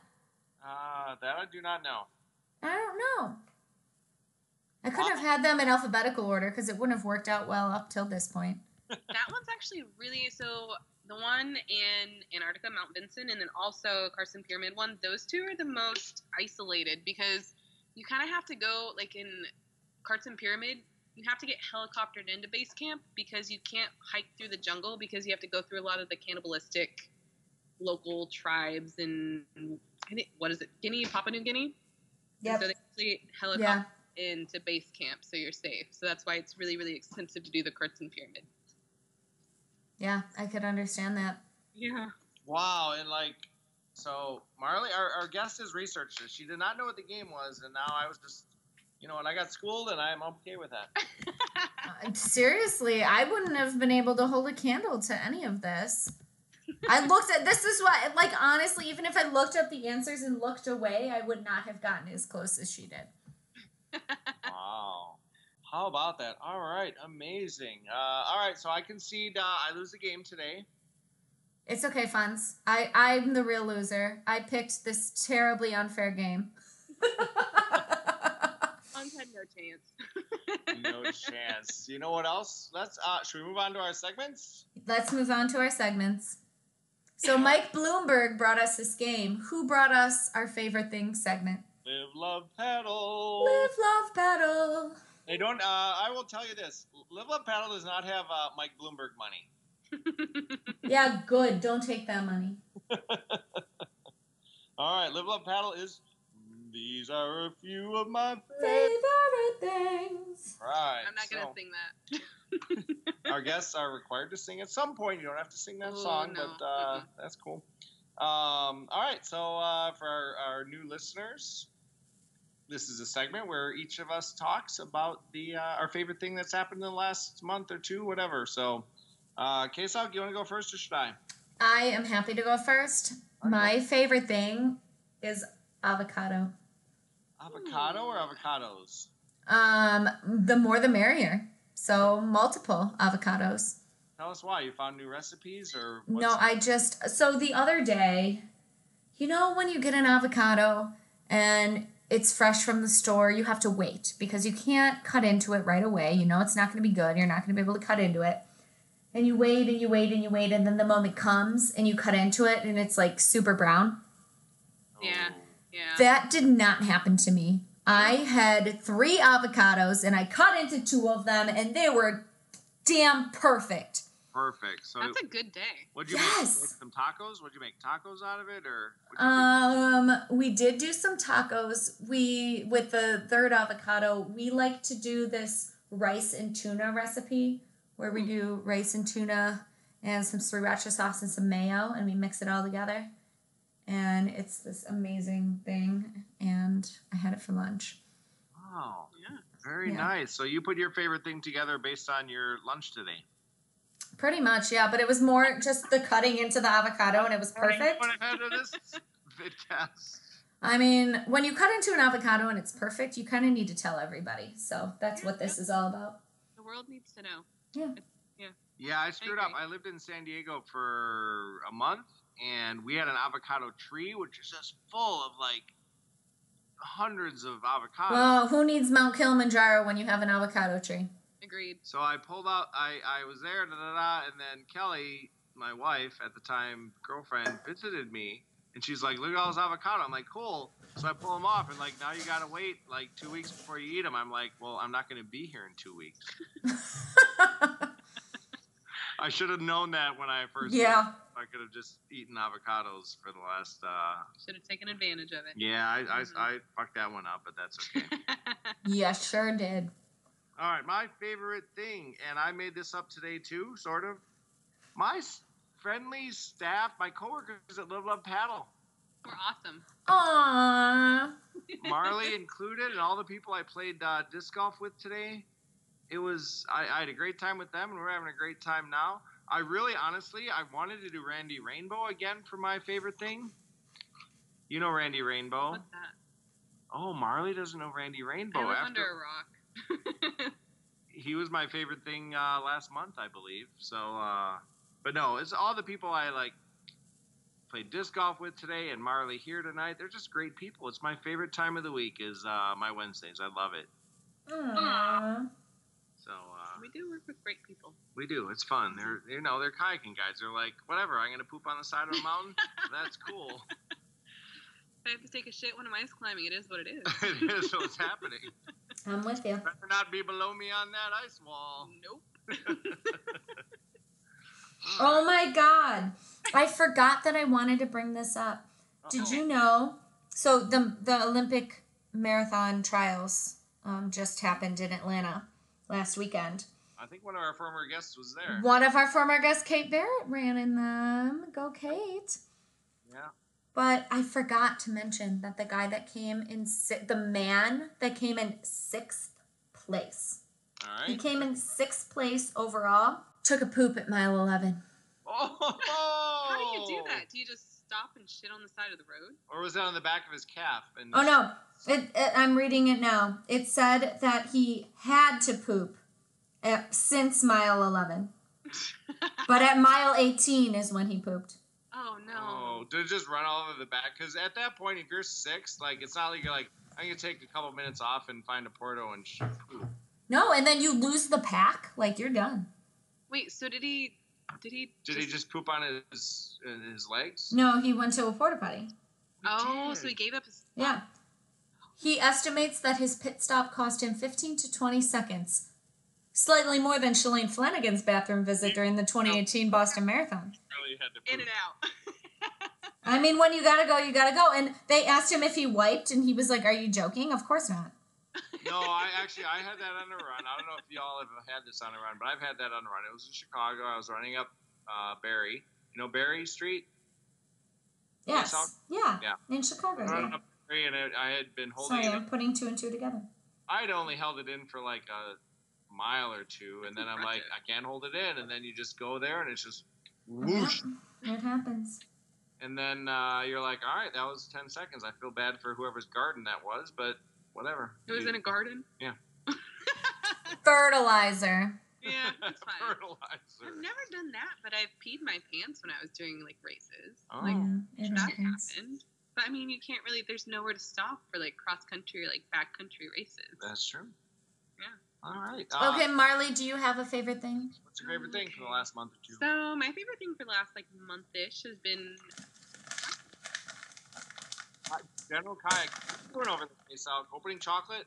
Uh, that I do not know. I don't know. I could have had them in alphabetical order because it wouldn't have worked out well up till this point. that one's actually really so. The one in Antarctica, Mount Vinson, and then also Carstensz Pyramid one. Those two are the most isolated because you kind of have to go like in Carstensz Pyramid. You have to get helicoptered into base camp because you can't hike through the jungle because you have to go through a lot of the cannibalistic local tribes and I what is it, Guinea, Papua New Guinea. And So they actually helicopter Yeah. Into base camp so you're safe. So that's why it's really really expensive to do the Carstensz Pyramid. Yeah, I could understand that. Yeah. Wow, and like, so Marley, our, our guest is researcher. She did not know what the game was, and now I was just, you know, and I got schooled, and I'm okay with that. [LAUGHS] Uh, seriously, I wouldn't have been able to hold a candle to any of this. I looked at this is what like honestly, even if I looked up the answers and looked away, I would not have gotten as close as she did. Wow. How about that? All right, amazing. Uh, all right, so I concede uh, I lose the game today. It's okay, Fonz. I I'm the real loser. I picked this terribly unfair game. [LAUGHS] Ons had no chance. [LAUGHS] No chance. You know what else? Let's. Uh, should we move on to our segments? Let's move on to our segments. So Mike Bloomberg brought us this game. Who brought us our favorite thing segment? Live, love, paddle. Live, love, battle. They don't. Uh, I will tell you this: Live, love, paddle does not have uh, Mike Bloomberg money. [LAUGHS] Yeah, good. Don't take that money. [LAUGHS] All right, live, love, paddle is. These are a few of my Favorite things. Right. I'm not gonna sing that. [LAUGHS] Our guests are required to sing at some point. You don't have to sing that Ooh, song, no. but uh, Mm-mm. that's cool. Um, all right, so uh, for our, our new listeners, this is a segment where each of us talks about the uh, our favorite thing that's happened in the last month or two, whatever. So, uh, Kesau, you want to go first or should I? I am happy to go first. My favorite thing is avocado. Avocado or avocados? Um, the more the merrier. So multiple avocados. Tell us why. You found new recipes or No, I just so the other day, you know when you get an avocado and it's fresh from the store, you have to wait because you can't cut into it right away. You know it's not going to be good. You're not going to be able to cut into it. And you wait and you wait and you wait and then the moment comes and you cut into it and it's like super brown. Yeah. Yeah. That did not happen to me. I had three avocados and I cut into two of them and they were damn perfect. Perfect. So, That's a good day. what'd you Yes. make? Make some tacos? Would you make tacos out of it, or? what'd do? Um, we did do some tacos. We with the third avocado, we like to do this rice and tuna recipe where we do rice and tuna and some sriracha sauce and some mayo and we mix it all together. And it's this amazing thing and I had it for lunch. Wow. Yeah. Very Yeah. nice. So you put your favorite thing together based on your lunch today. Pretty much, yeah, but it was more just the cutting into the avocado and it was perfect. What ahead of this [LAUGHS] vidcast. I mean, when you cut into an avocado and it's perfect, you kind of need to tell everybody. So that's what this is all about. The world needs to know. Yeah. Yeah, Yeah, I screwed up. I lived in San Diego for a month, and we had an avocado tree, which is just full of like hundreds of avocados. Well, who needs Mount Kilimanjaro when you have an avocado tree? Agreed. So I pulled out. I I was there, da da da, and then Kelly, my wife at the time, girlfriend, visited me, and she's like, "Look at all this avocado." I'm like, "Cool." So I pull them off, and like, now you gotta wait like two weeks before you eat them. I'm like, "Well, I'm not gonna be here in two weeks." [LAUGHS] I should have known that when I first. yeah. moved. I could have just eaten avocados for the last. uh Should have taken advantage of it. Yeah, I I, Mhm. I fucked that one up, but that's okay. [LAUGHS] Yeah, sure did. All right, my favorite thing, and I made this up today too, sort of. My friendly staff, my coworkers at Live Love Paddle. We're awesome. Aww. Marley included, and all the people I played uh, disc golf with today. It was I, I had a great time with them, and we're having a great time now. I really, honestly, I wanted to do Randy Rainbow again for my favorite thing. You know Randy Rainbow? What's that? Oh, Marley doesn't know Randy Rainbow. I live After under a rock. [LAUGHS] he was my favorite thing uh, last month, I believe. So, uh, but no, it's all the people I like played disc golf with today, and Marley here tonight. They're just great people. It's my favorite time of the week. Is uh, my Wednesdays. I love it. Aww. So uh, we do work with great people. we do. It's fun. They're you know they're kayaking guys. They're like whatever. I'm gonna poop on the side of a mountain. [LAUGHS] That's cool. [LAUGHS] If I have to take a shit when I'm ice climbing, it is what it is. it is what's happening. I'm with you. Better not be below me on that ice wall. Nope. [LAUGHS] Oh my god. I forgot that I wanted to bring this up. Did Uh-oh. you know? So the the Olympic marathon trials um, just happened in Atlanta last weekend. I think one of our former guests was there. One of our former guests, Kate Barrett, ran in them. Go Kate! Yeah. But I forgot to mention that the guy that came in si- the man that came in sixth place. All He came in sixth place overall. Took a poop at mile eleven. Oh. How do you do that? Do you just stop and shit on the side of the road? Or was that on the back of his calf? And Oh no, it, it, I'm reading it now. It said that he had to poop at, since mile 11, [LAUGHS] but at mile 18 is when he pooped. Oh no. Oh, did it just run all over the back? Because at that point, if you're six, like it's not like you're like I'm gonna take a couple minutes off and find a Porto and sh- poop. No, and then you lose the pack, like you're done. Wait, so did he? Did he? Did he just poop on his his legs? No, he went to a porta potty. Oh, so he gave up his. Yeah. He estimates that his pit stop cost him 15 to 20 seconds, slightly more than Shalane Flanagan's bathroom visit during the 2018 Boston Marathon. Really had to. In and out. I mean, when you gotta go, you gotta go. And they asked him if he wiped, and he was like, Are you joking? Of course not. No, I actually I had that on a run. I don't know if y'all have had this on a run, but I've had that on a run. It was in Chicago. I was running up uh, Barry. You know Barry Street. Yes. Yeah. Yeah. In Chicago. Running Yeah. up Barry, and it, I had been holding Sorry, it. I'm putting two and two together. I'd only held it in for like a mile or two, and then I'm like, I can't hold it in, and then you just go there, and it's just whoosh, It happens. and then uh, you're like, all right, that was ten seconds. I feel bad for whoever's garden that was, but whatever. It was in a garden. Yeah. [LAUGHS] Fertilizer. Yeah, it's fine. fertilizer. I've never done that, but I've peed my pants when I was doing like races. Oh. Like yeah, that happens. happened. But I mean, you can't really. There's nowhere to stop for like cross country or like back country races. That's true. Yeah. All right. Uh, Okay, Marley, do you have a favorite thing? What's your favorite thing for the last month or two? So my favorite thing for the last like month-ish has been General kayak. We're over the place out. Opening chocolate.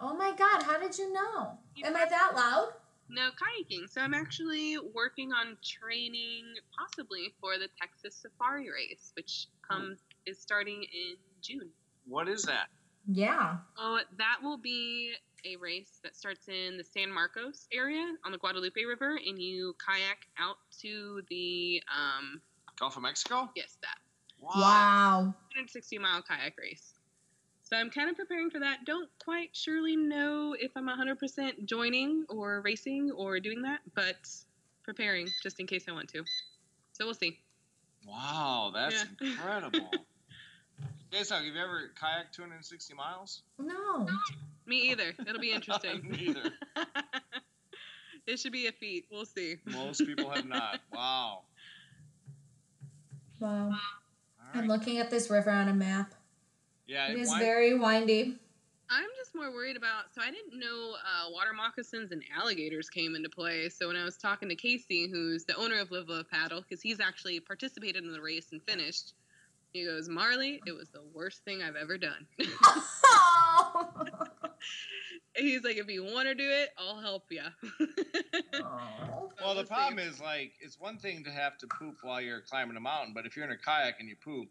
Oh my god, how did you know? Am I that loud? no kayaking. So I'm actually working on training possibly for the Texas Safari race, which comes is starting in June. What is that? Yeah. Oh, that will be a race that starts in the San Marcos area on the Guadalupe River, and you kayak out to the um Gulf of Mexico. yes that Wow. 160 mile kayak race. So I'm kind of preparing for that. Don't quite surely know if I'm 100% joining or racing or doing that, but preparing just in case I want to. So we'll see. Wow, that's Yeah. [LAUGHS] incredible. Guys, have you ever kayaked 260 miles? No. Me either. It'll be [LAUGHS] interesting. Neither. [LAUGHS] it should be a feat. We'll see. Most people have not. [LAUGHS] Wow. Wow. All I'm looking at this river on a map. Yeah, It is why- very windy. I'm just more worried about. So I didn't know uh, water moccasins and alligators came into play. So when I was talking to Casey, who's the owner of Live Love Paddle, because he's actually participated in the race and finished, he goes, "Marley, it was the worst thing I've ever done." Oh. He's like, "If you want to do it, I'll help you." [LAUGHS] Well, the problem is like it's one thing to have to poop while you're climbing a mountain, but if you're in a kayak and you poop,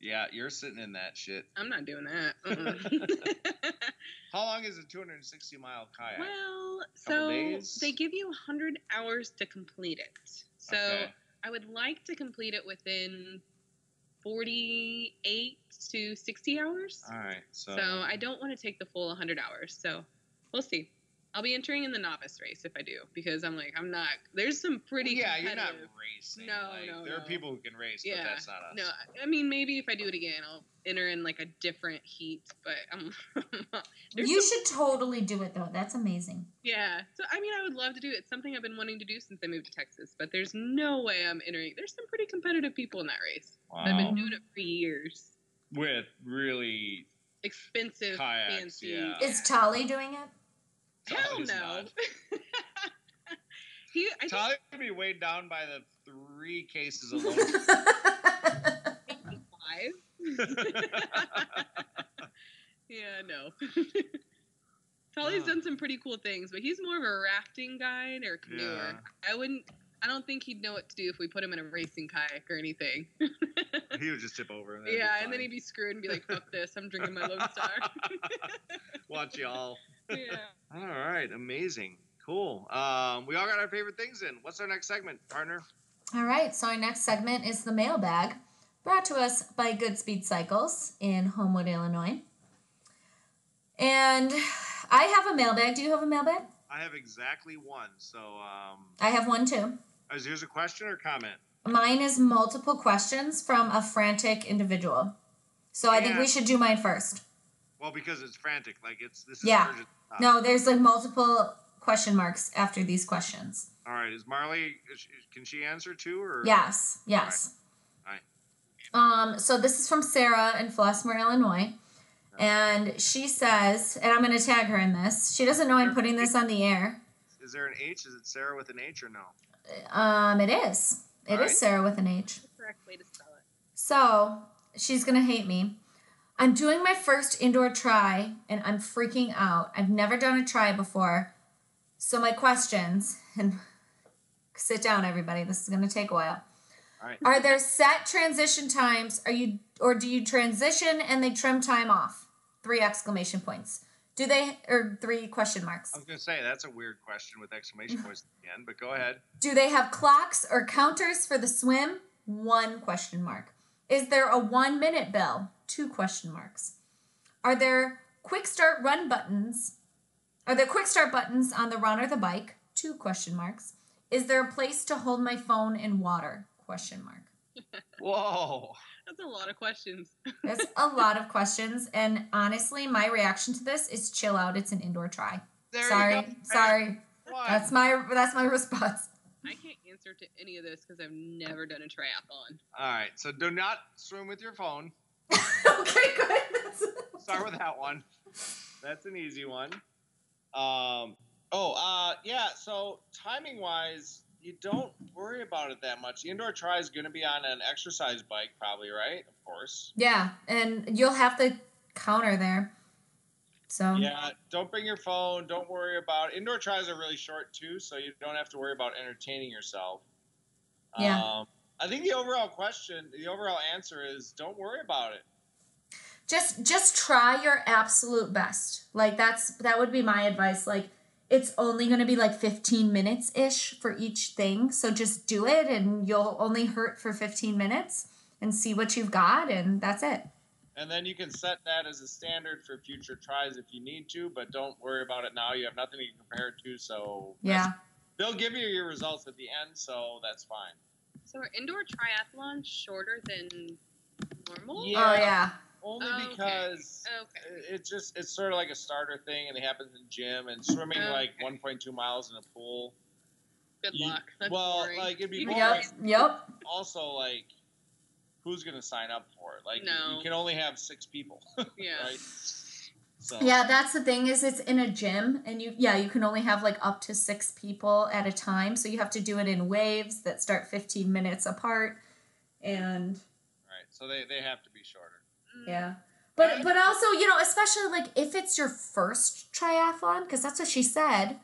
yeah, you're sitting in that shit. I'm not doing that. Uh-uh. [LAUGHS] How long is a 260 mile kayak? well, so days? they give you 100 hours to complete it. So Okay. I would like to complete it within 48 to 60 hours. All right. So, So I don't want to take the full 100 hours. So we'll see. I'll be entering in the novice race if I do because I'm like I'm not. There's some pretty yeah, you're not competitive- racing. No, like, no, There are people who can race, Yeah, but that's not us. No, I mean maybe if I do it again, I'll enter in like a different heat. But I'm. [LAUGHS] you some- should totally do it though. That's amazing. Yeah. So I mean, I would love to do it. It's something I've been wanting to do since I moved to Texas. But there's no way I'm entering. There's some pretty competitive people in that race. Wow. I've been doing it for years. With really, Expensive, Kayaks, fancy. yeah. Is Tolly doing it? Hell Tolly's no. not. [LAUGHS] he, I think Tolly would be weighed down by the three cases alone. [LAUGHS] five. [LAUGHS] yeah, no. Tolly's Ah. done some pretty cool things, but he's more of a rafting guide or canoer. I wouldn't. I don't think he'd know what to do if we put him in a racing kayak or anything. he would just tip over. And yeah, and then he'd be screwed and be like, "Fuck this! I'm drinking my Lone Star." Watch y'all. Yeah. All right, amazing, cool. Um, we all got our favorite things in. What's our next segment, partner? All right, so our next segment is the mailbag, brought to us by Goodspeed Cycles in Homewood, Illinois. And I have a mailbag. Do you have a mailbag? I have exactly one. So, um, I have one too. is yours a question or comment? Mine is multiple questions from a frantic individual. So I think we should do mine first. Well, because it's frantic. Like it's this is Yeah. urgent. No, there's like multiple question marks after these questions. All right, is Marley? Is she, can she answer too, or Yes, yes. All right. Um, so this is from Sarah in Flossmoor, Illinois. And she says, and I'm going to tag her in this. She doesn't know I'm putting this on the air. Is there an H? Is it Sarah with an H or no? Um, it is. It is Alright. Sarah with an H. Correct way to spell it. So she's going to hate me. I'm doing my first indoor try and I'm freaking out. I've never done a try before. So my questions, and [LAUGHS] sit down, everybody. This is going to take a while. All right. Are there set transition times? Are you or do you transition and they trim time off? Three exclamation points. Do they or three question marks? I was gonna say that's a weird question with exclamation [LAUGHS] points at the end, but go ahead. Do they have clocks or counters for the swim? One question mark. Is there a one minute bell? Two question marks. Are there quick start run buttons? Are there quick start buttons on the run or the bike? Two question marks. Is there a place to hold my phone in water? Question mark. [LAUGHS] Whoa. That's a lot of questions. [LAUGHS] That's a lot of questions, and honestly, my reaction to this is chill out. It's an indoor try. There sorry, sorry. What? That's my that's my response. I can't answer to any of this because I've never done a triathlon. All right. So do not swim with your phone. [LAUGHS] okay, good. That's, [LAUGHS] Start with that one. That's an easy one. Um. Oh. Uh. Yeah. So timing wise, you don't worry about it that much. The indoor try is going to be on an exercise bike, probably, right? Of course. yeah, and you'll have the counter there. So Yeah, don't bring your phone. Don't worry about indoor tries are really short too, so you don't have to worry about entertaining yourself. Yeah. Um, I think the overall question, the overall answer is don't worry about it. just just try your absolute best. Like that's that would be my advice. Like it's only going to be like 15 minutes ish for each thing. So just do it and you'll only hurt for 15 minutes and see what you've got and that's it. And then you can set that as a standard for future tries if you need to, but don't worry about it now. You have nothing to compare it to, so Yeah. they'll give you your results at the end, so that's fine. So are indoor triathlons shorter than normal? Yeah. Oh yeah. Only oh, Okay. because Okay. it- it's just it's sort of like a starter thing, and it happens in gym and swimming like 1.2 miles in a pool. Good You- luck. That's well, boring. like, it'd be You boring. Yep. Yep. also like who's gonna sign up for it like No. you can only have six people [LAUGHS] Yeah. right so Yeah, that's the thing is it's in a gym and you yeah, you can only have like up to 6 people at a time, so you have to do it in waves that start 15 minutes apart and right so they, they have to be shorter Mm. Yeah. But but also, you know, especially like if it's your first triathlon, because that's what she said,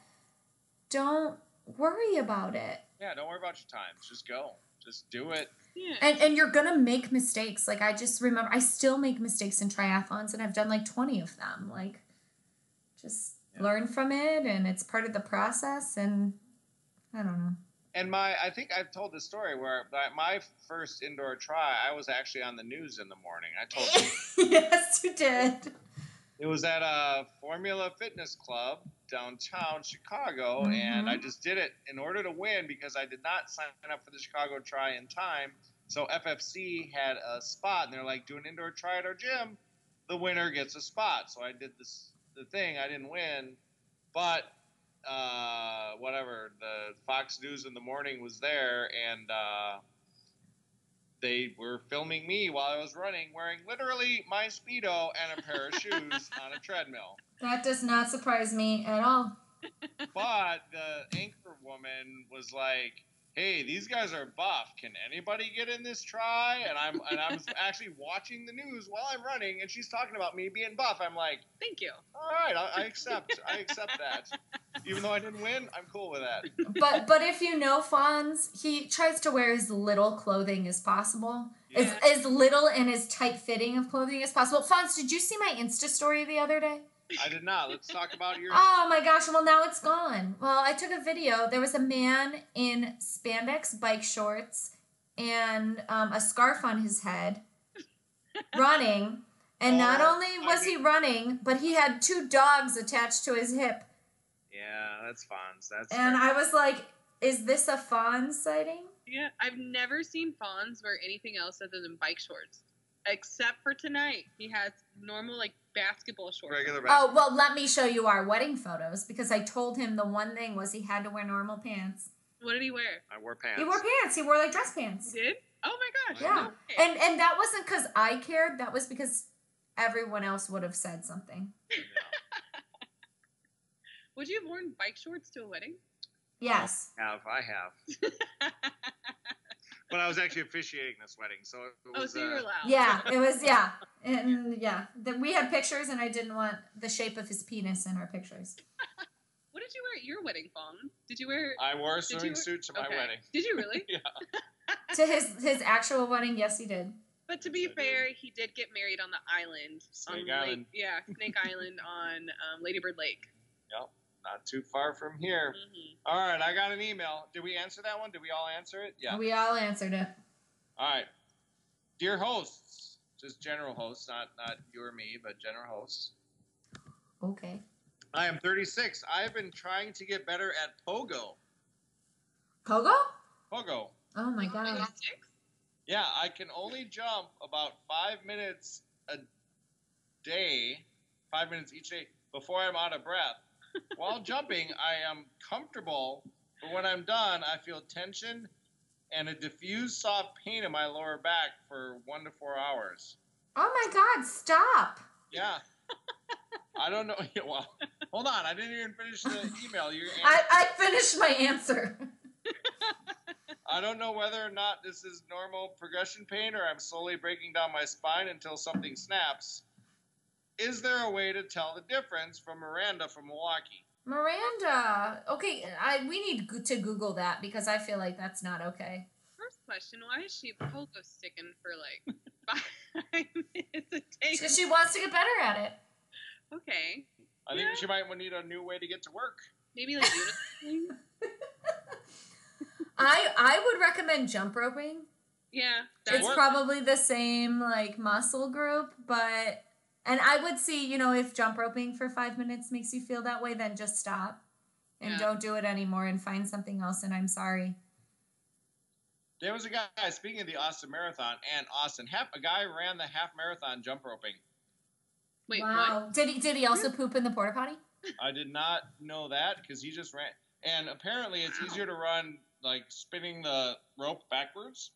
don't worry about it. yeah don't worry about your times just go just do it Yeah. And and you're gonna make mistakes. Like I just remember I still make mistakes in triathlons and I've done like 20 of them. Like just Yeah. learn from it and it's part of the process and I don't know. And my, I think I've told this story where my- my first indoor try, I was actually on the news in the morning. I told [LAUGHS] you. yes, you did. It was at a Formula Fitness Club downtown Chicago, and I Mhm. just did it in order to win because I did not sign up for the Chicago try in time. So FFC had a spot, and they're like, "Do an indoor try at our gym. The winner gets a spot." So I did this the thing. I didn't win, but uh, whatever. The Fox News in the morning was there, and uh, they were filming me while I was running, wearing literally my speedo and a pair of [LAUGHS] shoes on a treadmill. That does not surprise me at all. But the anchor woman was like, "Hey, these guys are buff. Can anybody get in this try?" And I'm and I was [LAUGHS] actually watching the news while I'm running, and she's talking about me being buff. I'm like, Thank you. "All right, I, I accept. I accept that. Even though I didn't win, I'm cool with that." But but if you know Fonz, he tries to wear as little clothing as possible. As, Yeah. as little and as tight fitting of clothing as possible. Fonz, did you see my Insta story the other day? I did not. Let's talk about your. Oh my gosh, well now it's gone. Well, I took a video. There was a man in spandex bike shorts and um, a scarf on his head [LAUGHS] running. And not Oh, only was I he running, but he had two dogs attached to his hip. Yeah, that's fun. That's And fair. I was like, is this a Fonz sighting? Yeah, I've never seen Fonz wear anything else other than bike shorts, except for tonight. He has normal like basketball shorts. regular. Oh, basketball. Oh, well, let me show you our wedding photos because I told him the one thing was he had to wear normal pants. What did he wear? I wore pants. He wore pants. He wore like dress pants. He did? Oh my gosh. Yeah. no way. And and that wasn't because I cared. That was because everyone else would have said something. [LAUGHS] Would you have worn bike shorts to a wedding? Yes. have I have, [LAUGHS] but I was actually officiating this wedding, so it was. oh, so you were uh, loud. Yeah, it was yeah. And yeah, the, we had pictures and I didn't want the shape of his penis in our pictures. [LAUGHS] What did you wear at your wedding, Fong? Did you wear? I wore a Did swimming suit to my okay. wedding. Did you really? [LAUGHS] Yeah. [LAUGHS] To his his actual wedding, yes he did. But to be Yes, I did. fair, he did get married on the island. Snake on Island. Lake, yeah, Snake Island on um, Ladybird Lake. Yep. Not too far from here. hmm All right, I got an email. Did we answer that one? Did we all answer it? Yeah. We all answered it. All right. Dear hosts, just general hosts, not not you or me, but general hosts. Okay. I am 36. I have been trying to get better at pogo. Pogo? Pogo. Oh my god. Yeah, I can only jump about five minutes a day, five minutes each day before I'm out of breath. While jumping, I am comfortable, but when I'm done, I feel tension and a diffused soft pain in my lower back for one to four hours. Oh my god, stop. Yeah. [LAUGHS] I don't know. [LAUGHS] Well, hold on. I didn't even finish the email. You're [LAUGHS] I, I finished my answer. I don't know whether or not this is normal progression pain or I'm slowly breaking down my spine until something snaps. Is there a way to tell the difference from Miranda from Milwaukee? Miranda. Okay, I we need to Google that because I feel like that's not okay. First question: Why is she pogo sticking for like [LAUGHS] five minutes a day? Because she wants to get better at it. Okay, I think Yeah. she might need a new way to get to work. maybe like unicycling. [LAUGHS] I I would recommend jump roping. Yeah, It's work. probably the same like muscle group, but and I would see, you know, if jump roping for five minutes makes you feel that way, then just stop and Yeah. don't do it anymore and find something else. And I'm sorry. There was a guy, speaking of the Austin Marathon, and Austin, half, a guy ran the half marathon jump roping. Wait, what? Did he did he also poop in the porta potty? I did not know that because he just ran. And apparently, it's easier to run like spinning the rope backwards.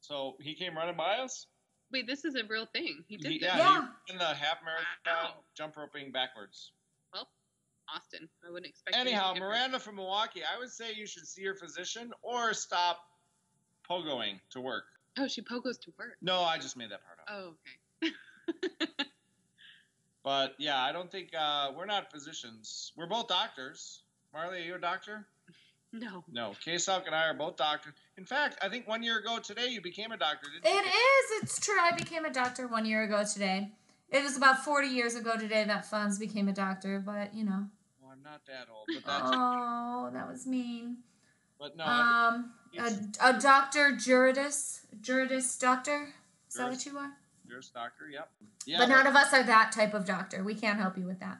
So he came running by us. Wait, this is a real thing. He did He, this. yeah, Yeah. he ran the half marathon Wow. jump roping backwards. Well, Austin. I wouldn't expect. Anyhow, different. Miranda from Milwaukee, I would say you should see your physician or stop pogoing to work. Oh, she pogos to work. No, I just made that part up. Oh, okay. [LAUGHS] But yeah, I don't think uh, we're not physicians. We're both doctors. Marley, are you a doctor? No. No. K-Salk and I are both doctors. In fact, I think one year ago today you became a doctor, didn't It you? is. It's true. I became a doctor one year ago today. It was about 40 years ago today that Fonz became a doctor, but you know. Well, I'm not that old, but that's Oh, that was mean. But no, Um, a, a doctor, Juridis, Juridis doctor. Is that what you are? a stalker. Yep. Yeah. but none of us are that type of doctor. We can't help you with that.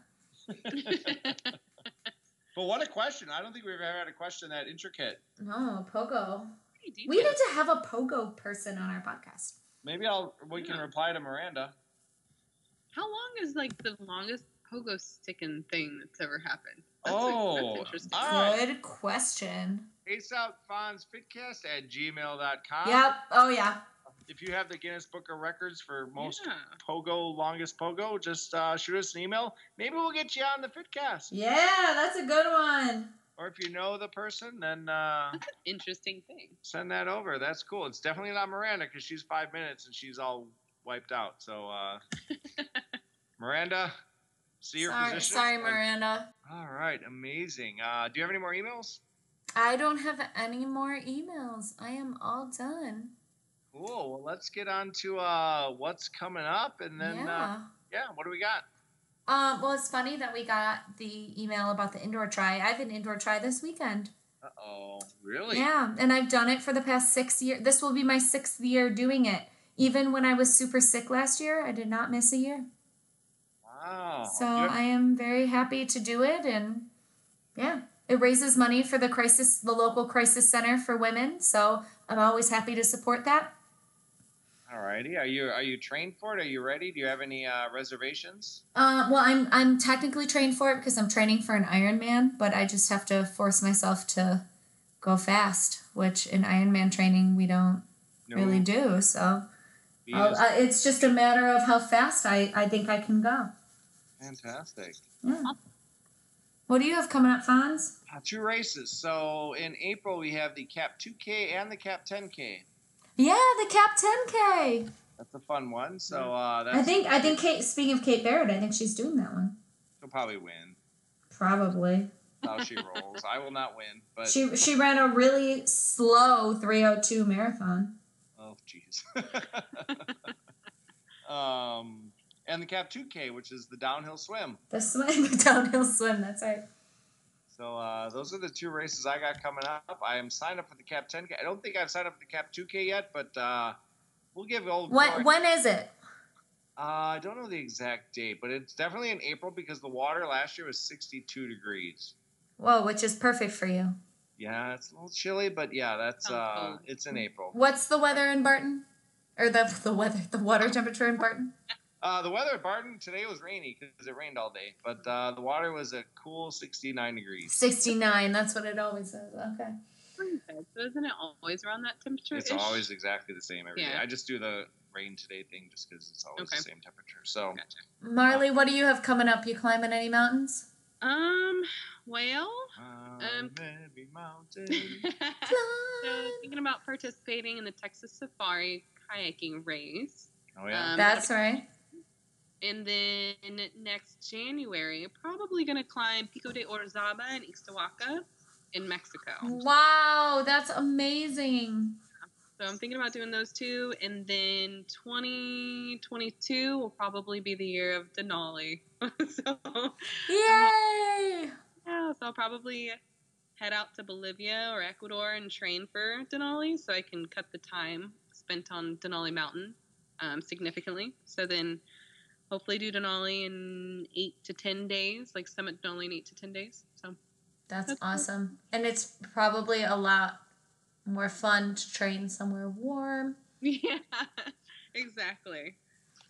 [LAUGHS] but what a question! I don't think we've ever had a question that intricate. No, pogo. We need to have a pogo person on our podcast. Maybe I'll we can reply to Miranda. How long is like the longest pogo sticking thing that's ever happened? That's, Oh, that's interesting. All right. Good question. AceOutFonsFitcast at gmail.com. Yep. Oh yeah. If you have the Guinness Book of Records for most Yeah. pogo, longest pogo, just uh, shoot us an email. Maybe we'll get you on the Fitcast. Yeah, that's a good one. Or if you know the person, then uh, That's an interesting thing. send that over. That's cool. It's definitely not Miranda because she's five minutes and she's all wiped out. So, uh, [LAUGHS] Miranda, see your Sorry, position. sorry, Miranda. All right, amazing. Uh, do you have any more emails? I don't have any more emails. I am all done. Cool. Well, let's get on to uh, what's coming up, and then yeah. uh, yeah, what do we got? Um, well, it's funny that we got the email about the indoor tri. I have an indoor tri this weekend. Uh oh, really? Yeah, and I've done it for the past six years. This will be my sixth year doing it. Even when I was super sick last year, I did not miss a year. Wow. So I am very happy to do it, and yeah, it raises money for the crisis, the local crisis center for women. So I'm always happy to support that. All righty. Are you are you trained for it? Are you ready? Do you have any uh, reservations? Uh, well, I'm I'm technically trained for it because I'm training for an Ironman, but I just have to force myself to go fast, which in Ironman training we don't really do. So uh, it's just a matter of how fast I, I think I can go. Fantastic. Yeah. What do you have coming up, Fonz? Uh, two races. So in April we have the Cap 2K and the Cap 10K. Yeah, the Cap 10K. That's a fun one. So uh, that's I think I think Kate. Speaking of Kate Barrett, I think she's doing that one. she'll probably win. Probably. How she rolls. I will not win, but She she ran a really slow 302 marathon. oh jeez. [LAUGHS] um, and the Cap 2K, which is the downhill swim. The swim, [LAUGHS] the downhill swim. That's right. So uh, those are the two races I got coming up. I am signed up for the Cap 10K. I don't think I've signed up for the Cap 2K yet, but uh, we'll give old. When Corey- when is it? Uh, I don't know the exact date, but it's definitely in April because the water last year was 62 degrees. Whoa, which is perfect for you. Yeah, it's a little chilly, but yeah, that's uh, it's in April. What's the weather in Barton? Or the the weather, the water temperature in Barton? Uh, the weather at Barton today was rainy because it rained all day, but uh, the water was a cool 69 degrees. 69. That's what it always is. Okay. So isn't it always around that temperature? It's always exactly the same every day. Yeah. I just do the rain today thing just because it's always the same temperature. So Gotcha. Marley, what do you have coming up? You climbing any mountains? Um. Well. Um, maybe mountain. [LAUGHS] so Climb. thinking about participating in the Texas Safari kayaking race. Oh yeah. Um, That's right. And then next January, probably going to climb Pico de Orizaba in Ixtahuaca in Mexico. Wow, that's amazing. So I'm thinking about doing those two. And then 2022 will probably be the year of Denali. [LAUGHS] so, Yay! yeah, so I'll probably head out to Bolivia or Ecuador and train for Denali so I can cut the time spent on Denali Mountain um, significantly. So then hopefully do Denali in eight to 10 days, like summit Denali in eight to 10 days. So That's That's cool. awesome. And it's probably a lot more fun to train somewhere warm. [LAUGHS] yeah, exactly.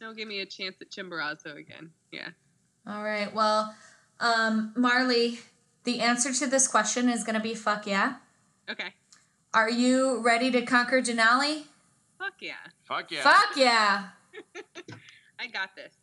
Don't give me a chance at Chimborazo again. Yeah. All right. Well, um, Marley, the answer to this question is going to be fuck yeah. Okay. Are you ready to conquer Denali? Fuck yeah. Fuck yeah. Fuck yeah. [LAUGHS] I got this.